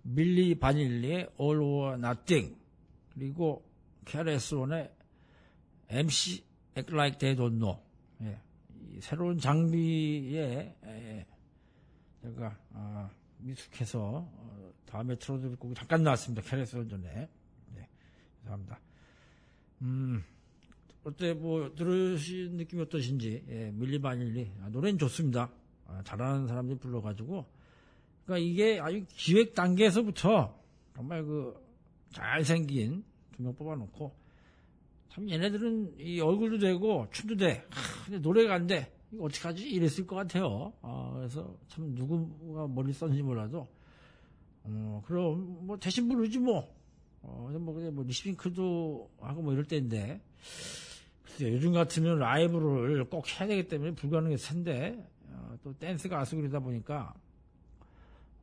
밀리 바닐리의 All or Nothing 그리고 캐레스온의 MC Act Like They Don't Know 예. 새로운 장비에 예. 제가 아, 미숙해서 어, 다음에 틀어드릴 곡이 잠깐 나왔습니다. 캐레스온 전에 예. 감사합니다. 음. 어때 뭐 들으신 느낌이 어떠신지 예, 밀리 바닐리 아, 노래는 좋습니다. 아, 잘하는 사람들이 불러가지고 그러니까 이게 아주 기획 단계에서부터 정말 그 잘생긴 두 명 뽑아놓고 참 얘네들은 이 얼굴도 되고 춤도 돼. 하, 근데 노래가 안 돼. 이거 어떡하지? 이랬을 것 같아요. 아, 그래서 참 누구가 머리 썼는지 몰라도 어, 그럼 뭐 대신 부르지 뭐. 어, 근데 뭐 그냥 뭐 리시핑크도 하고 뭐 이럴 때인데 요즘 같으면 라이브를 꼭 해야 되기 때문에 불가능했을 텐데 어, 또 댄스 가수 그러다 보니까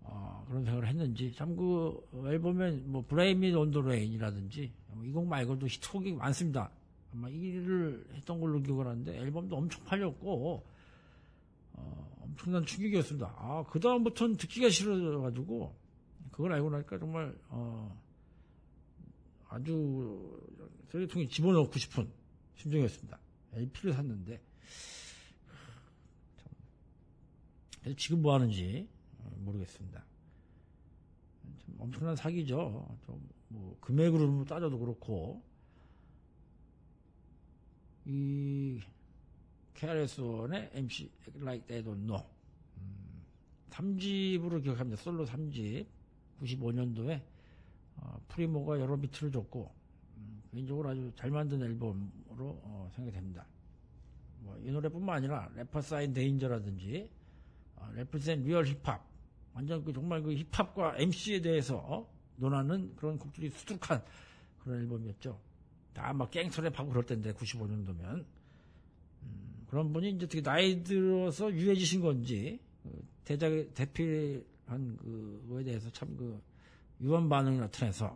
어, 그런 생각을 했는지 참 그 앨범에 뭐 브레이미 온도레인이라든지 뭐 이 곡 말고도 히트곡이 많습니다. 아마 1위를 했던 걸로 기억을 하는데 앨범도 엄청 팔렸고 어, 엄청난 충격이었습니다. 아, 그 다음부터는 듣기가 싫어져가지고 그걸 알고 나니까 정말 어, 아주 쓰레기통에 집어넣고 싶은 심정이었습니다. LP를 샀는데 참, 지금 뭐 하는지 모르겠습니다. 참 엄청난 사기죠. 좀 뭐 금액으로 따져도 그렇고 이 KRS-1의 MC Like They Don't Know 음, 3집으로 기억합니다. 솔로 3집 95년도에 어, 프리모가 여러 비트를 줬고 음, 개인적으로 아주 잘 만든 앨범으로 어, 생각이 됩니다. 뭐, 이 노래뿐만 아니라 Rappaz R. N. Dainja라든지 어, Represent the Real Hip Hop 완전 그 정말 그 힙합과 MC에 대해서 어? 논하는 그런 곡들이 수두룩한 그런 앨범이었죠. 다 막 gangsta rap하고 그럴 때인데 95년도면 음, 그런 분이 이제 어떻게 나이 들어서 유해지신 건지 그 대작 대필한 그거에 대해서 참 그 유한 반응이 나타나서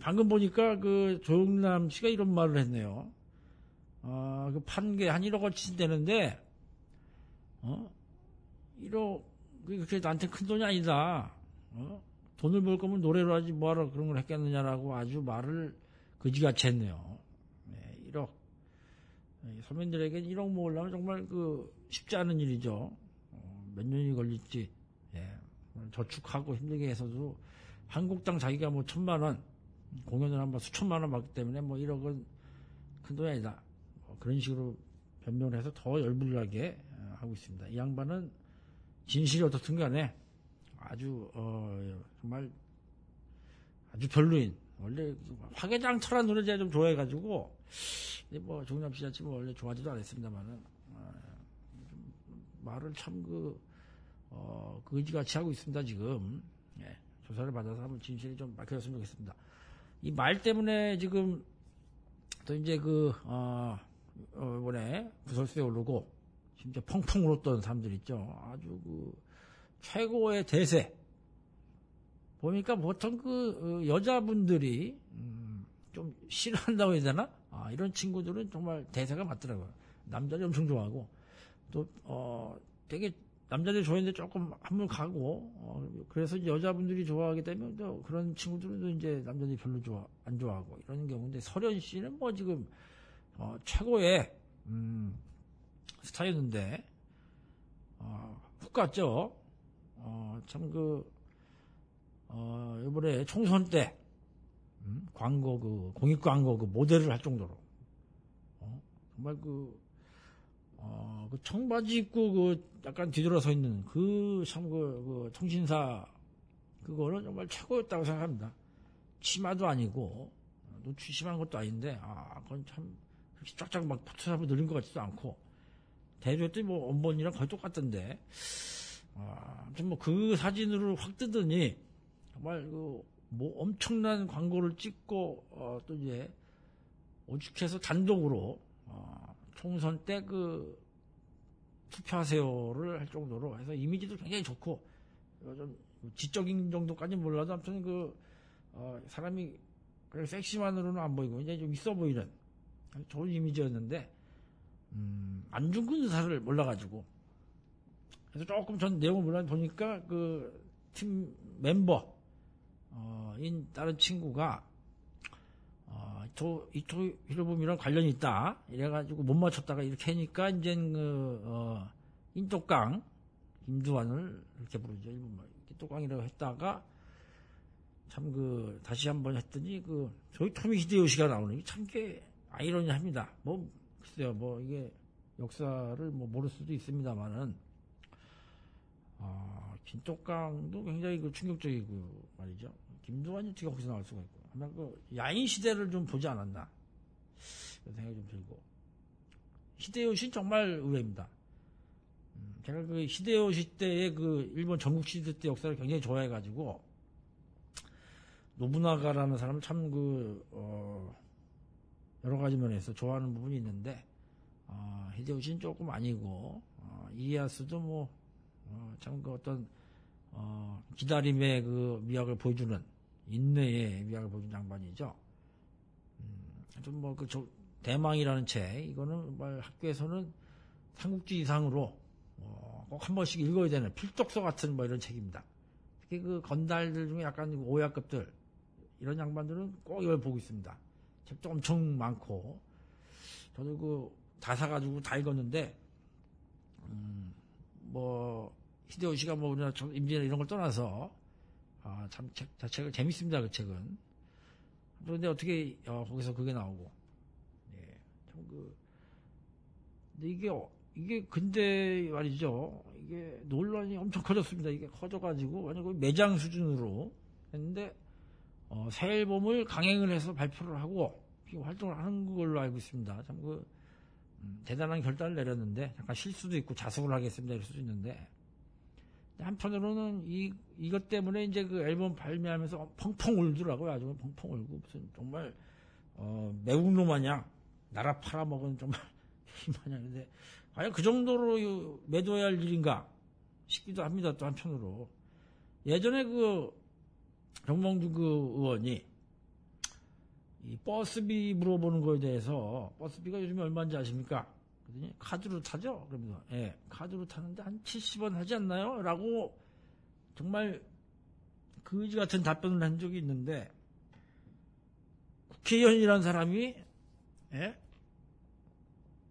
방금 보니까 그 조영남 씨가 이런 말을 했네요. 어, 그판게 한 1억 원치 되는데 어? 1억 그게 나한테 큰 돈이 아니다. 어? 돈을 벌 거면 노래로 하지 뭐하러 그런 걸 했겠느냐라고 아주 말을 그지같이 했네요. 네, 1억. 네, 서민들에게 1억 모으려면 정말 그 쉽지 않은 일이죠. 어, 몇 년이 걸릴지 예, 저축하고 힘들게 해서도 한국당 자기가 뭐 천만 원 공연을 한 번 수천만 원 받기 때문에 뭐 1억은 큰 돈이 아니다. 뭐 그런 식으로 변명을 해서 더 열불나게 어, 하고 있습니다. 이 양반은 진실이 어떻든 간에 아주 어, 정말 아주 별로인. 원래 화개장터란 노래 제가 좀 좋아해가지고 뭐 종남 씨 자체 뭐 원래 좋아하지도 않았습니다만은 어, 말을 참그 어, 그지같이 하고 있습니다 지금. 예, 조사를 받아서 한번 진실이 좀 밝혀졌으면 좋겠습니다. 이 말 때문에 지금 또 이제 그 어, 어, 이번에 구설수에 오르고 진짜 펑펑 울었던 사람들 있죠. 아주 그 최고의 대세. 보니까 보통 그 어, 여자분들이 음, 좀 싫어한다고 해야 되나? 아, 이런 친구들은 정말 대세가 맞더라고요. 남자들 엄청 좋아하고 또 어, 되게 남자들이 좋아했는데 조금 한물 가고 어, 그래서 여자분들이 좋아하기 때문에 또 그런 친구들은 또 이제 남자들이 별로 좋아 안 좋아하고 이런 경우인데 설현 씨는 뭐 지금 어, 최고의 음, 스타였는데 어, 훅 갔죠. 어, 참 그, 어, 이번에 총선 때, 음? 광고, 그, 공익 광고 그 모델을 할 정도로, 어, 정말 그, 어, 그 청바지 입고 그 약간 뒤돌아서 있는 그 참 그, 그 통신사, 그거는 정말 최고였다고 생각합니다. 치마도 아니고, 노출 심한 것도 아닌데, 아, 그건 참, 쫙쫙 막 붙어서 늘린 것 같지도 않고, 대조했더니 뭐 원본이랑 거의 똑같던데, 아, 아무튼 뭐 그 사진으로 확 뜨더니 정말 그 뭐 엄청난 광고를 찍고 어, 또 이제 오죽해서 단독으로 어, 총선 때 그 투표하세요를 할 정도로 해서 이미지도 굉장히 좋고 좀 지적인 정도까지는 몰라도 아무튼 그 어, 사람이 그냥 섹시만으로는 안 보이고 이제 좀 있어 보이는 좋은 이미지였는데 음, 안중근 의사를 몰라가지고 그래서 조금 전 내용을 몰라 보니까 그 팀 멤버 어, 인 다른 친구가 어, 이토 이토 히로부미랑 관련이 있다 이래가지고 못 맞췄다가 이렇게 하니까 이제 그 어, 인똑강 김두환을 이렇게 부르죠. 일본말. 띠또깡이라고 했다가 참 그 다시 한번 했더니 그 저희 토미 히데요시가 나오는 게 참 게 아이러니합니다. 뭐 글쎄요, 뭐 이게 역사를 뭐 모를 수도 있습니다만은 아, 김똑강도 굉장히 그 충격적이고 말이죠. 김두환이 어떻게 거기서 나올 수가 있고. 아마 그 야인 시대를 좀 보지 않았나. 그런 생각이 좀 들고. 히데요시는 정말 의외입니다. 음, 제가 그 히데요시 때의 그 일본 전국 시대 때 역사를 굉장히 좋아해가지고, 노부나가라는 사람을 참 그, 어, 여러 가지 면에서 좋아하는 부분이 있는데, 어, 히데요시는 조금 아니고, 어, 이에야스도 뭐, 어, 참그 어떤, 어, 기다림의 그 미학을 보여주는, 인내의 미학을 보여주는 양반이죠. 음, 좀 뭐, 그, 저, 대망이라는 책, 이거는 정말 학교에서는 삼국지 이상으로, 어, 꼭 한 번씩 읽어야 되는 필독서 같은 뭐 이런 책입니다. 특히 그 건달들 중에 약간 오야급들, 이런 양반들은 꼭 이걸 보고 있습니다. 책도 엄청 많고, 저도 그, 다 사가지고 다 읽었는데, 음, 뭐, 히데요시가 뭐 우리나라 임진왜란 이런 걸 떠나서, 아, 참, 책 자체가 재밌습니다, 그 책은. 그런데 어떻게, 어, 거기서 그게 나오고. 예, 참 그, 근데 이게, 어, 이게 근데 말이죠. 이게 논란이 엄청 커졌습니다. 이게 커져가지고, 완전 그 매장 수준으로 했는데, 어, 새 앨범을 강행을 해서 발표를 하고, 활동을 하는 걸로 알고 있습니다. 참 그, 음, 대단한 결단을 내렸는데, 잠깐 실수도 있고 자숙을 하겠습니다. 이럴 수도 있는데, 한편으로는 이, 이것 때문에 이제 그 앨범 발매하면서 펑펑 울더라고요. 아주 펑펑 울고, 무슨 정말, 어, 매국노 마냥, 나라 팔아먹은 정말, 이 마냥인데, 과연 그 정도로 매도해야 할 일인가 싶기도 합니다. 또 한편으로. 예전에 그, 정몽주 그 의원이, 이 버스비 물어보는 거에 대해서, 버스비가 요즘에 얼마인지 아십니까? 그랬더니 카드로 타죠? 그러면서 예, 카드로 타는데 한 70원 하지 않나요? 라고 정말 그지 같은 답변을 한 적이 있는데 국회의원이라는 사람이 예?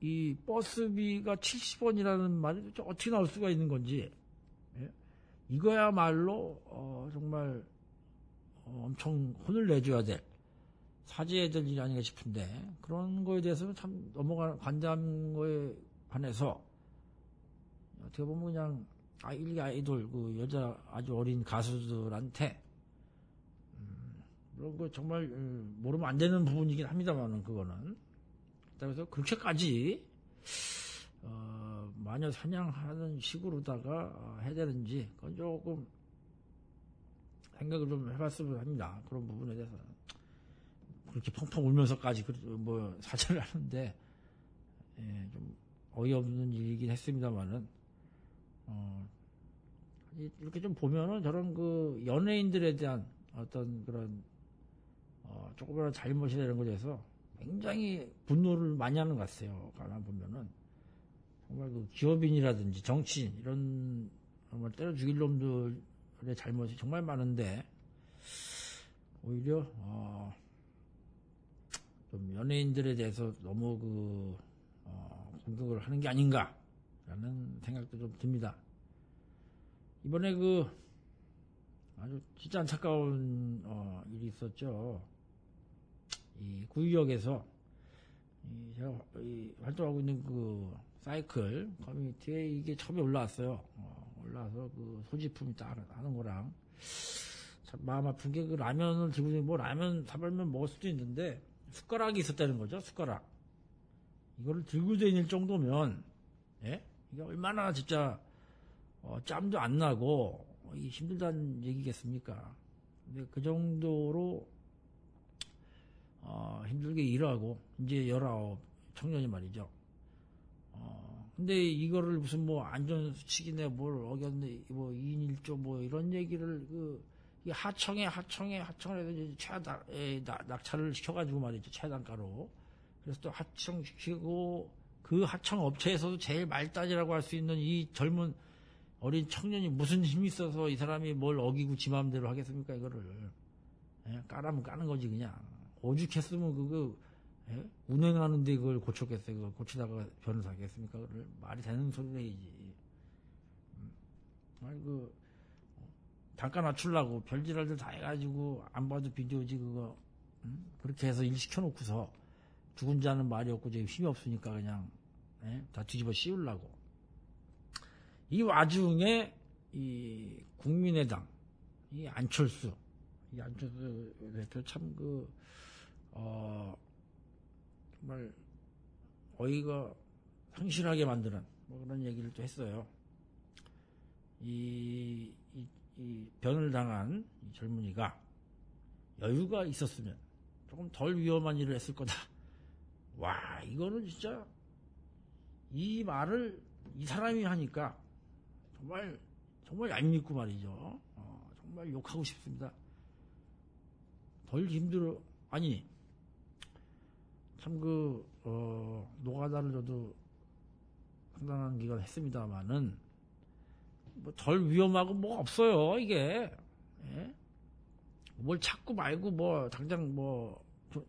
이 버스비가 70원이라는 말이 어떻게 나올 수가 있는 건지 예? 이거야말로 어, 정말 어, 엄청 혼을 내줘야 될 사죄해야 될 일이 아닌가 싶은데 그런 거에 대해서는 참 넘어가 거에 반해서 어떻게 보면 그냥 아 일개 아이돌 그 여자 아주 어린 가수들한테 음, 그런 거 정말 음, 모르면 안 되는 부분이긴 합니다만은 그거는 그래서 그렇게까지 어, 마녀 사냥하는 식으로다가 어, 해야 되는지 그건 조금 생각을 좀 해봤으면 합니다 그런 부분에 대해서는. 그렇게 펑펑 울면서까지 뭐 사죄를 하는데 예, 좀 어이없는 일이긴 했습니다만은 어, 이렇게 좀 보면은 저런 그 연예인들에 대한 어떤 그런 어, 조금이라도 잘못이나 이런 것에 대해서 굉장히 분노를 많이 하는 것 같아요. 가만 보면은 정말 그 기업인이라든지 정치인 이런 정말 때려 죽일 놈들의 잘못이 정말 많은데 오히려 어, 좀 연예인들에 대해서 너무 그, 어, 공격을 하는 게 아닌가라는 생각도 좀 듭니다. 이번에 그, 아주 진짜 안타까운, 어, 일이 있었죠. 이 구유역에서, 이 제가 이 활동하고 있는 그 사이클 커뮤니티에 이게 처음에 올라왔어요. 어, 올라와서 그 소지품이 딱 하는 거랑, 참 마음 아픈 게 그 라면을 들고 뭐 라면 사발면 먹을 수도 있는데, 숟가락이 있었다는 거죠, 숟가락. 이거를 들고 다닐 정도면, 예? 이게 얼마나 진짜, 어, 짬도 안 나고, 어, 이 힘들다는 얘기겠습니까? 근데 그 정도로, 어, 힘들게 일하고, 이제 19 청년이 말이죠. 어, 근데 이거를 무슨 뭐 안전수칙이네 뭘 어겼네, 뭐 2인 1조 뭐 이런 얘기를 그, 이 하청에 하청에 하청을 해서 최다 낙찰을 시켜가지고 말이죠 최단가로 그래서 또 하청 시키고 그 하청 업체에서도 제일 말단이라고 할 수 있는 이 젊은 어린 청년이 무슨 힘이 있어서 이 사람이 뭘 어기고 지 마음대로 하겠습니까 이거를 예? 까라면 까는 거지 그냥 오죽했으면 그거 예? 운행하는데 그걸 고쳤겠어요 그걸 고치다가 변호사 하겠습니까 그걸 말이 되는 소리를 해야지 음. 정말 그 단가 낮추려고 별지랄들 다 해가지고 안 봐도 비디오지 그거 응? 그렇게 해서 일 시켜놓고서 죽은 자는 말이 없고 지금 힘이 없으니까 그냥 예? 다 뒤집어 씌우려고 이 와중에 이 국민의당 이 안철수 이 안철수 대표 참그 어, 정말 어이가 상실하게 만드는 뭐 그런 얘기를 또 했어요. 이, 이, 이 변을 당한 이 젊은이가 여유가 있었으면 조금 덜 위험한 일을 했을 거다. 와, 이거는 진짜 이 말을 이 사람이 하니까 정말, 정말 얄밉고 말이죠. 어, 정말 욕하고 싶습니다. 덜 힘들어, 아니, 참 그, 어, 노가다를 저도 상당한 기간 했습니다만은, 뭐 덜 위험하고 뭐 없어요, 이게. 예? 뭘 찾고 말고 뭐, 당장 뭐, 좀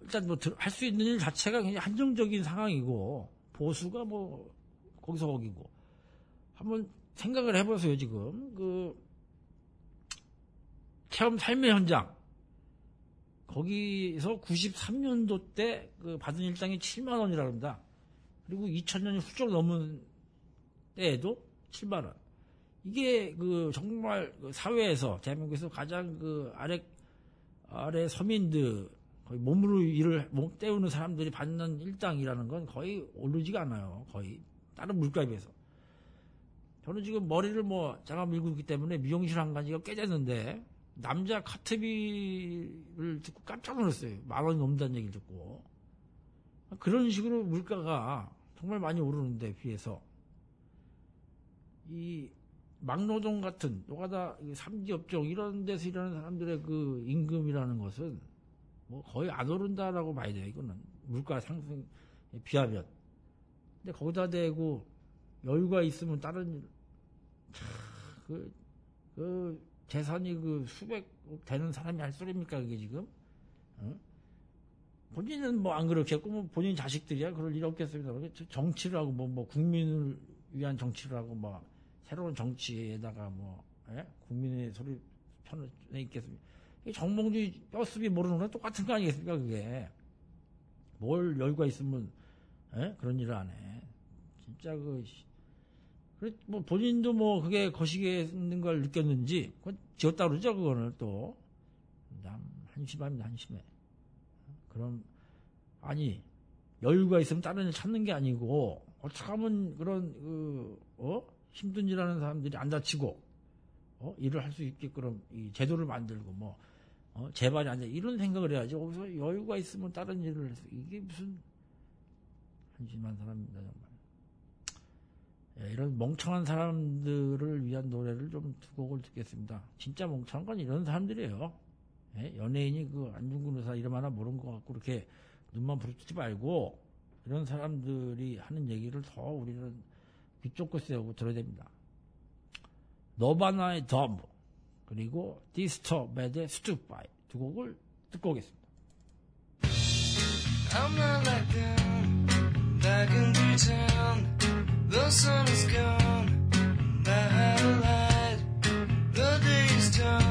일단 뭐, 할 수 있는 일 자체가 그냥 한정적인 상황이고, 보수가 뭐, 거기서 거기고. 한번 생각을 해보세요, 지금. 그, 체험 삶의 현장. 거기서 93년도 때 그 받은 일당이 7만 원이라 합니다. 그리고 2000년이 훌쩍 넘은 때에도 7만 원. 이게 그 정말 그 사회에서 대한민국에서 가장 그 아래 아래 서민들 거의 몸으로 일을 몸 때우는 사람들이 받는 일당이라는 건 거의 오르지가 않아요. 거의 다른 물가에 비해서. 저는 지금 머리를 뭐 제가 밀고 있기 때문에 미용실 한 가지가 깨졌는데 남자 카트비를 듣고 깜짝 놀랐어요. 만 원이 넘는다는 얘기를 듣고. 그런 식으로 물가가 정말 많이 오르는데 비해서 이 막노동 같은 노가다 삼지업종 이런 데서 일하는 사람들의 그 임금이라는 것은 뭐 거의 안 오른다라고 봐야 돼요. 이거는 물가 상승에 비하면. 근데 거기다 대고 여유가 있으면 다른 그, 그 재산이 그 수백 되는 사람이 할 소리입니까 그게 지금? 어? 본인은 뭐 안 그렇겠고 뭐 본인 자식들이야 그럴 일 없겠습니다. 정치를 하고 뭐, 뭐 국민을 위한 정치를 하고 뭐 새로운 정치에다가 뭐 예? 국민의 소리 편에 있겠습니까? 정몽주 뼈습이 모르는 건 똑같은 거 아니겠습니까 그게? 뭘 여유가 있으면 예? 그런 일을 안 해. 진짜 그 그래, 뭐, 본인도 뭐, 그게 거시기에 있는 걸 느꼈는지, 그건 지었다 그러죠, 그거는 또. 남, 한심합니다, 한심해. 그럼, 아니, 여유가 있으면 다른 일 찾는 게 아니고, 어떻게 하면 그런, 그, 어? 힘든 일 하는 사람들이 안 다치고, 어? 일을 할 수 있게끔, 이 제도를 만들고, 뭐, 어? 재발이 안 돼. 이런 생각을 해야지. 거기서 여유가 있으면 다른 일을 해서, 이게 무슨, 한심한 사람입니다, 정말. 예, 이런 멍청한 사람들을 위한 노래를 좀 두 곡을 듣겠습니다. 진짜 멍청한 건 이런 사람들이에요. 예, 연예인이 그 안중근 의사 이름 하나 모르는 것 같고 그렇게 눈만 부르지 말고 이런 사람들이 하는 얘기를 더 우리는 귀 쫑긋 세우고 들어야 됩니다. 너바나의 Dumb 그리고 디스터브드의 Stupify 두 곡을 듣고 오겠습니다. The. The sun is gone, a light. The day is done,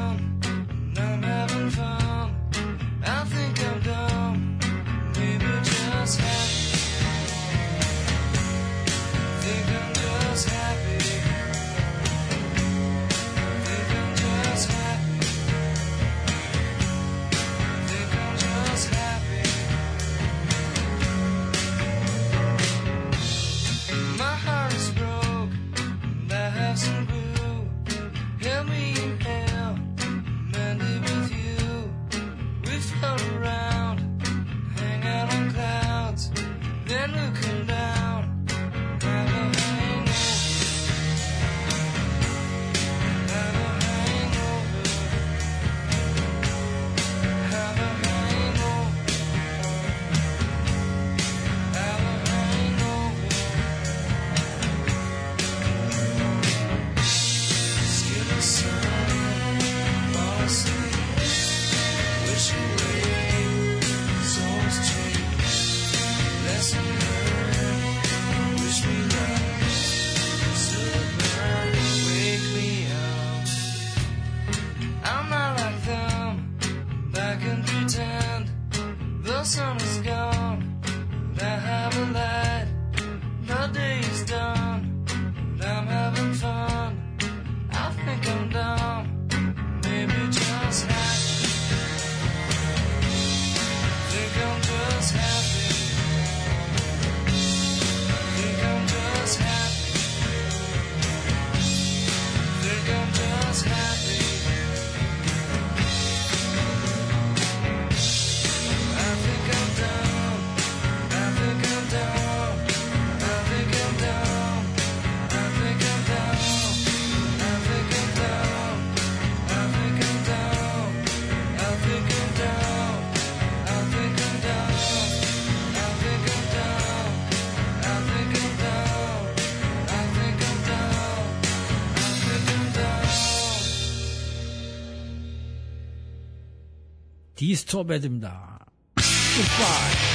스토베드입니다. 굿바이.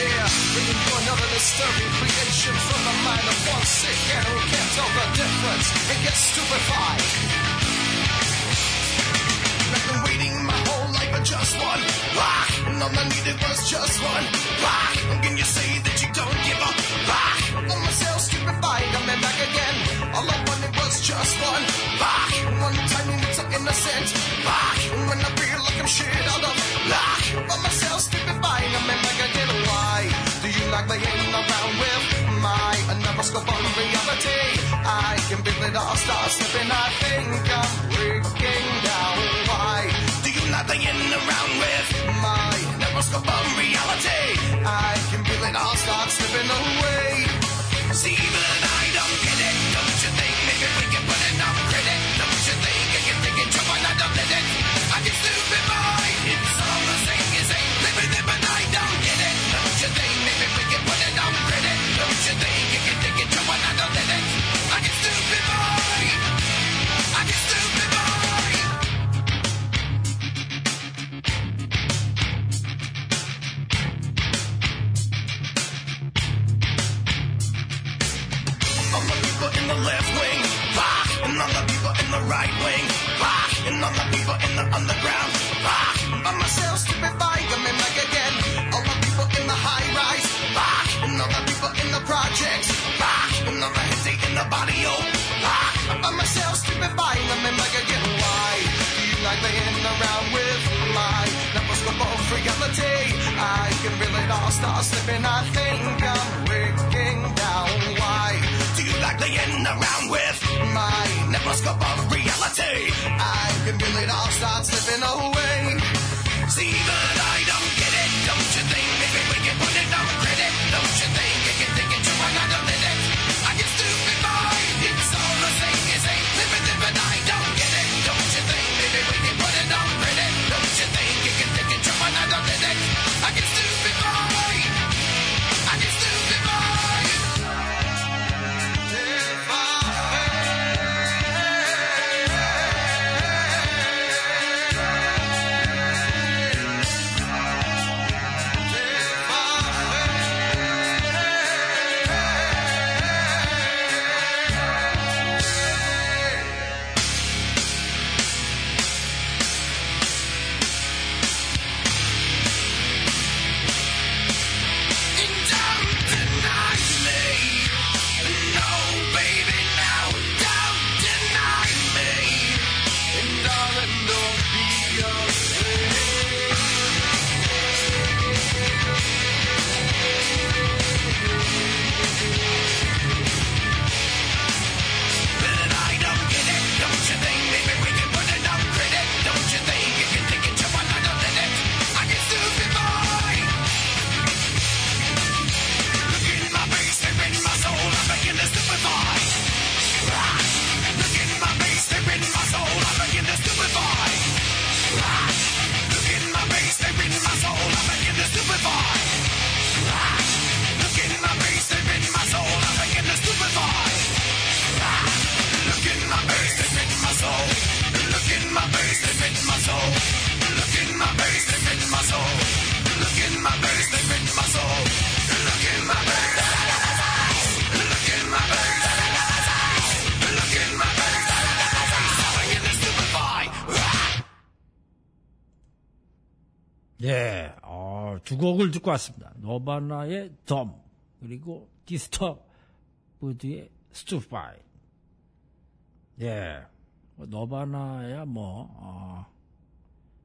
Yeah, bringing you another disturbing creation from the mind of one sick man who can't tell the difference and gets stupefied. I've been waiting my whole life for just one rock, and all I needed was just one rock. And can you say that you don't give a rock? On I'm back again. All I wanted was just one rock, one tiny little innocent. And when I feel like I'm shit out of luck, on myself stupefied, I'm back again. Why do you like playing around with my another scope on reality? I can feel it all start slipping. I think I'm breaking down. Why do you like playing around with my neuroscope on reality? I can feel it all start slipping away. Demon all start slipping. I think I'm breaking down. Why do you like playing around with my neuroscope of reality? I can feel it all start slipping away. 두 곡을 듣고 왔습니다. 너바나의 Dumb, 그리고 디스터브드의 Stupify. 예, 뭐 너바나야 뭐, 어,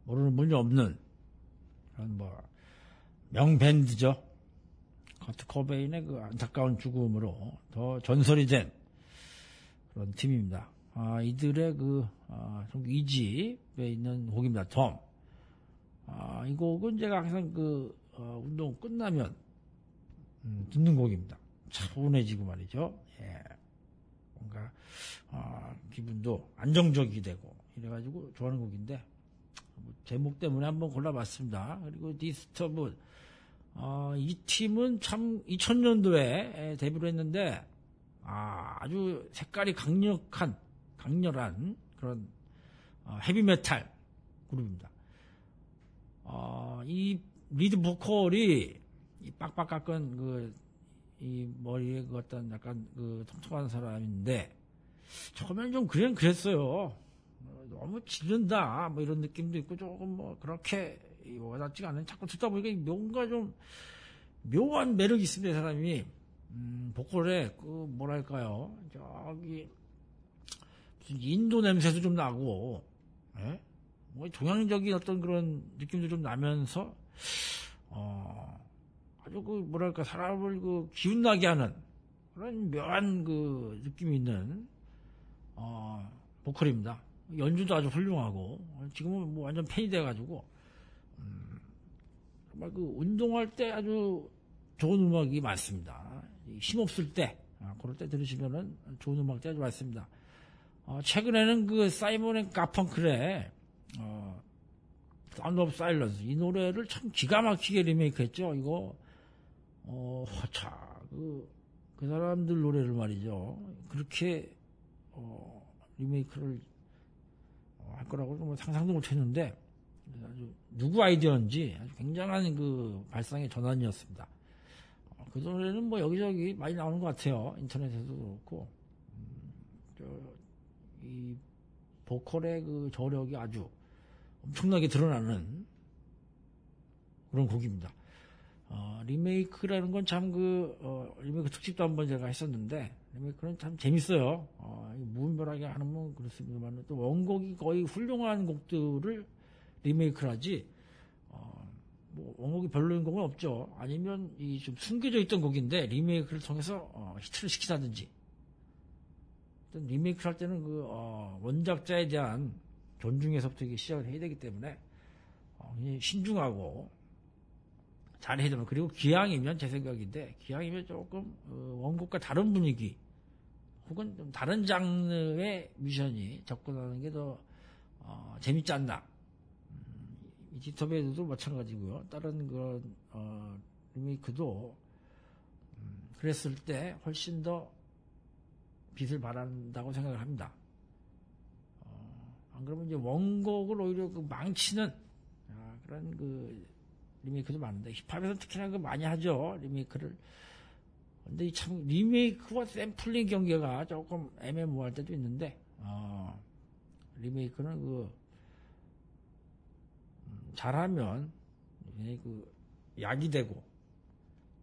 모르는 분이 없는 그런 뭐, 명밴드죠. 커트 코베인의 그 안타까운 죽음으로 더 전설이 된 그런 팀입니다. 아, 이들의 그, 아, 좀 이집에 있는 곡입니다. Dumb. 아, 이 곡은 제가 항상 그, 어, 운동 끝나면, 음, 듣는 곡입니다. 차분해지고 말이죠. 예. 뭔가, 아, 기분도 안정적이 되고, 이래가지고 좋아하는 곡인데, 뭐 제목 때문에 한번 골라봤습니다. 그리고 디스터브드, 아, 이 팀은 참 2000년도에 데뷔를 했는데, 아, 아주 색깔이 강력한, 강렬한 그런 어, 헤비메탈 그룹입니다. 어, 이 리드 보컬이 이 빡빡 깎은 그, 이 머리에 그 어떤 약간 그 통통한 사람인데, 처음에는 좀 그냥 그랬어요. 어, 너무 지른다, 뭐 이런 느낌도 있고, 조금 뭐 그렇게 이 와닿지가 않은, 자꾸 듣다 보니까 이 뭔가 좀 묘한 매력이 있습니다, 이 사람이. 음, 보컬에 그 뭐랄까요, 저기, 무슨 인도 냄새도 좀 나고, 예? 뭐 동양적인 어떤 그런 느낌도 좀 나면서 어 아주 그 뭐랄까 사람을 그 기운 나게 하는 그런 묘한 그 느낌이 있는 어 보컬입니다. 연주도 아주 훌륭하고 지금은 뭐 완전 팬이 돼가지고 음, 정말 그 운동할 때 아주 좋은 음악이 많습니다. 힘 없을 때 아, 그럴 때 들으시면은 좋은 음악들이 아주 많습니다. 어, 최근에는 그 사이먼 앤 가펑클의 어, Sound of Silence 이 노래를 참 기가 막히게 리메이크했죠. 이거 어, 자, 그, 그 사람들 노래를 말이죠. 그렇게 어, 리메이크를 어, 할 거라고 뭐 상상도 못했는데 아주 누구 아이디어인지 아주 굉장한 그 발상의 전환이었습니다. 어, 그 노래는 뭐 여기저기 많이 나오는 것 같아요. 인터넷에도 그렇고 음, 저, 이 보컬의 그 저력이 아주 엄청나게 드러나는 그런 곡입니다. 어, 리메이크라는 건 참 그, 어, 리메이크 특집도 한번 제가 했었는데, 리메이크는 참 재밌어요. 어, 무분별하게 하는 건 그렇습니다만, 또 원곡이 거의 훌륭한 곡들을 리메이크를 하지, 어, 뭐, 원곡이 별로인 곡은 없죠. 아니면 이 좀 숨겨져 있던 곡인데, 리메이크를 통해서, 어, 히트를 시키다든지, 리메이크를 할 때는 그, 어, 원작자에 대한 존중에서부터 시작을 해야 되기 때문에, 어, 신중하고, 잘 해야 되면 그리고 기왕이면 제 생각인데 기왕이면 조금 어, 원곡과 다른 분위기 혹은 좀 다른 장르의 뮤션이 접근하는 게더 어, 재밌지 않나. 음, 이 디터베이드도 마찬가지고요. 다른 그런 어, 리메이크도 음, 그랬을 때 훨씬 더 빛을 발한다고 생각을 합니다. 어, 안 그러면 이제 원곡을 오히려 그 망치는 아, 그런 그 리메이크도 많은데 힙합에서 특히나 그 많이 하죠 리메이크를. 근데 이참 리메이크와 샘플링 경계가 조금 애매모호할 때도 있는데 어, 리메이크는 그 음, 잘하면 그 약이 되고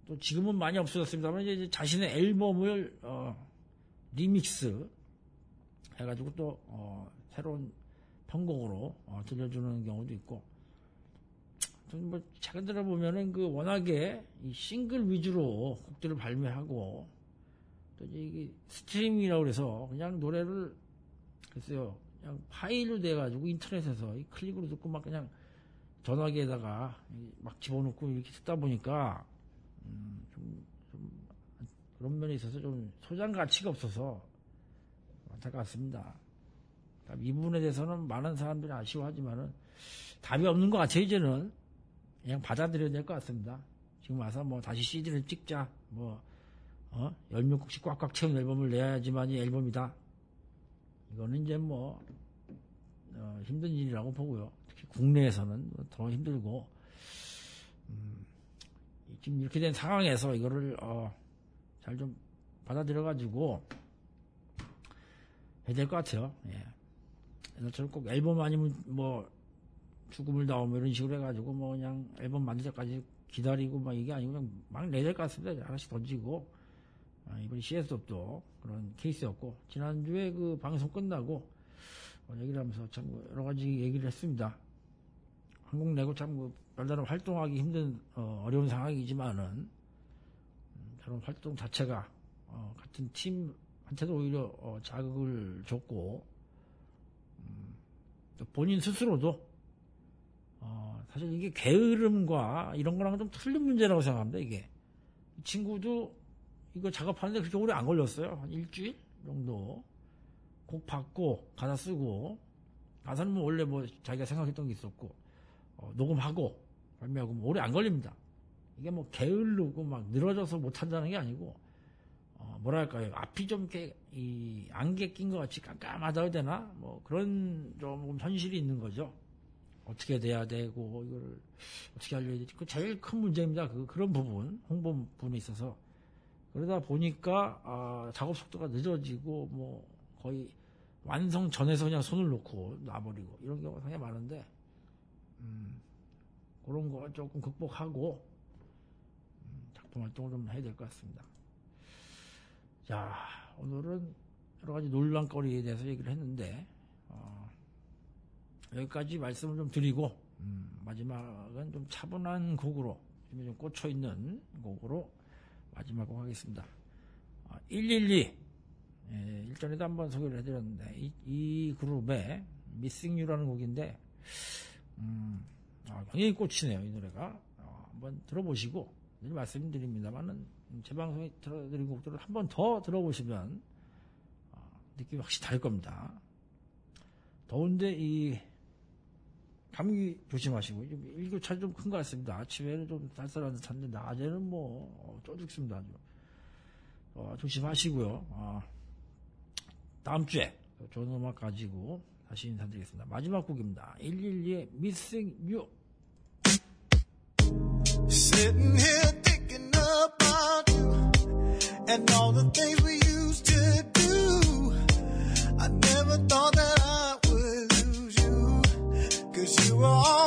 또 지금은 많이 없어졌습니다만 이제 자신의 앨범을 어, 리믹스 해가지고 또 어, 새로운 편곡으로 어, 들려주는 경우도 있고 뭐 최근 들어 보면은 그 워낙에 이 싱글 위주로 곡들을 발매하고 또 이게 스트리밍이라고 그래서 그냥 노래를 글쎄요 그냥 파일로 돼 가지고 인터넷에서 이 클릭으로 듣고 막 그냥 전화기에다가 막 집어넣고 이렇게 듣다 보니까 음, 좀, 좀 그런 면에 있어서 좀 소장 가치가 없어서 안타깝습니다. 이 부분에 대해서는 많은 사람들이 아쉬워하지만은 답이 없는 것 같아요 이제는 그냥 받아들여야 될 것 같습니다. 지금 와서 뭐 다시 CD를 찍자, 뭐, 어? 열몇 곡씩 꽉꽉 채운 앨범을 내야지만이 앨범이다. 이거는 이제 뭐, 어, 힘든 일이라고 보고요. 특히 국내에서는 더 힘들고, 음, 지금 이렇게 된 상황에서 이거를, 어, 잘 좀 받아들여가지고, 해야 될 것 같아요. 예. 옛날처럼 꼭 앨범 아니면 뭐, 죽음을 다오뭐 이런 식으로 해가지고 뭐 그냥 앨범 만들 때까지 기다리고 막 이게 아니고 그냥 막 내야 될것 같습니다. 하나씩 던지고 아, 이번에 CS업도 그런 케이스였고 지난주에 그 방송 끝나고 어, 얘기를 하면서 참 여러 가지 얘기를 했습니다. 한국 내고 참 별다른 활동하기 힘든 어, 려운 상황이지만은 음, 저런 활동 자체가 어, 같은 팀한테도 오히려 어, 자극을 줬고 본인 스스로도 어, 사실 이게 게으름과 이런 거랑 좀 틀린 문제라고 생각합니다, 이게. 이 친구도 이거 작업하는데 그렇게 오래 안 걸렸어요. 한 일주일 정도. 곡 받고, 가사 쓰고, 가사는 뭐 원래 뭐 자기가 생각했던 게 있었고, 어, 녹음하고, 발매하고 뭐 오래 안 걸립니다. 이게 뭐 게을르고 막 늘어져서 못 한다는 게 아니고, 어, 뭐랄까요. 앞이 좀 이렇게, 이, 안개 낀 것 같이 깜깜하다 해야 되나? 뭐, 그런 좀 현실이 있는 거죠. 어떻게 돼야 되고, 이걸 어떻게 알려야 되지? 그 제일 큰 문제입니다. 그, 그런 부분, 홍보 부분에 있어서. 그러다 보니까, 아, 작업 속도가 늦어지고, 뭐, 거의 완성 전에서 그냥 손을 놓고 놔버리고, 이런 경우가 상당히 많은데, 음, 그런 거 조금 극복하고, 음, 작품 활동을 좀 해야 될 것 같습니다. 자, 오늘은 여러 가지 논란거리에 대해서 얘기를 했는데, 어, 여기까지 말씀을 좀 드리고, 음, 마지막은 좀 차분한 곡으로, 좀 꽂혀있는 곡으로 마지막 곡 하겠습니다. 아, 112. 예, 일전에도 한번 소개를 해드렸는데, 이, 이 그룹의 Missing You라는 곡인데, 음, 아, 굉장히 꽂히네요, 이 노래가. 어, 한번 들어보시고, 늘 말씀드립니다만은, 제 방송에 들어드린 곡들을 한 번 더 들어보시면, 어, 느낌이 확실히 다를 겁니다. 더운데, 이, 감기 조심하시고, 좀 일교차이 좀큰 것 같습니다. 아침에는 좀 쌀쌀한 듯한데, 낮에는 뭐, 어, 쪄 죽습니다. 아주. 어, 조심하시고요. 어, 다음 주에 좋은 음악 가지고 다시 인사드리겠습니다. 마지막 곡입니다. 112의 Missing You. About you and all the things we used to do. I never thought that I would lose you. Cause you were always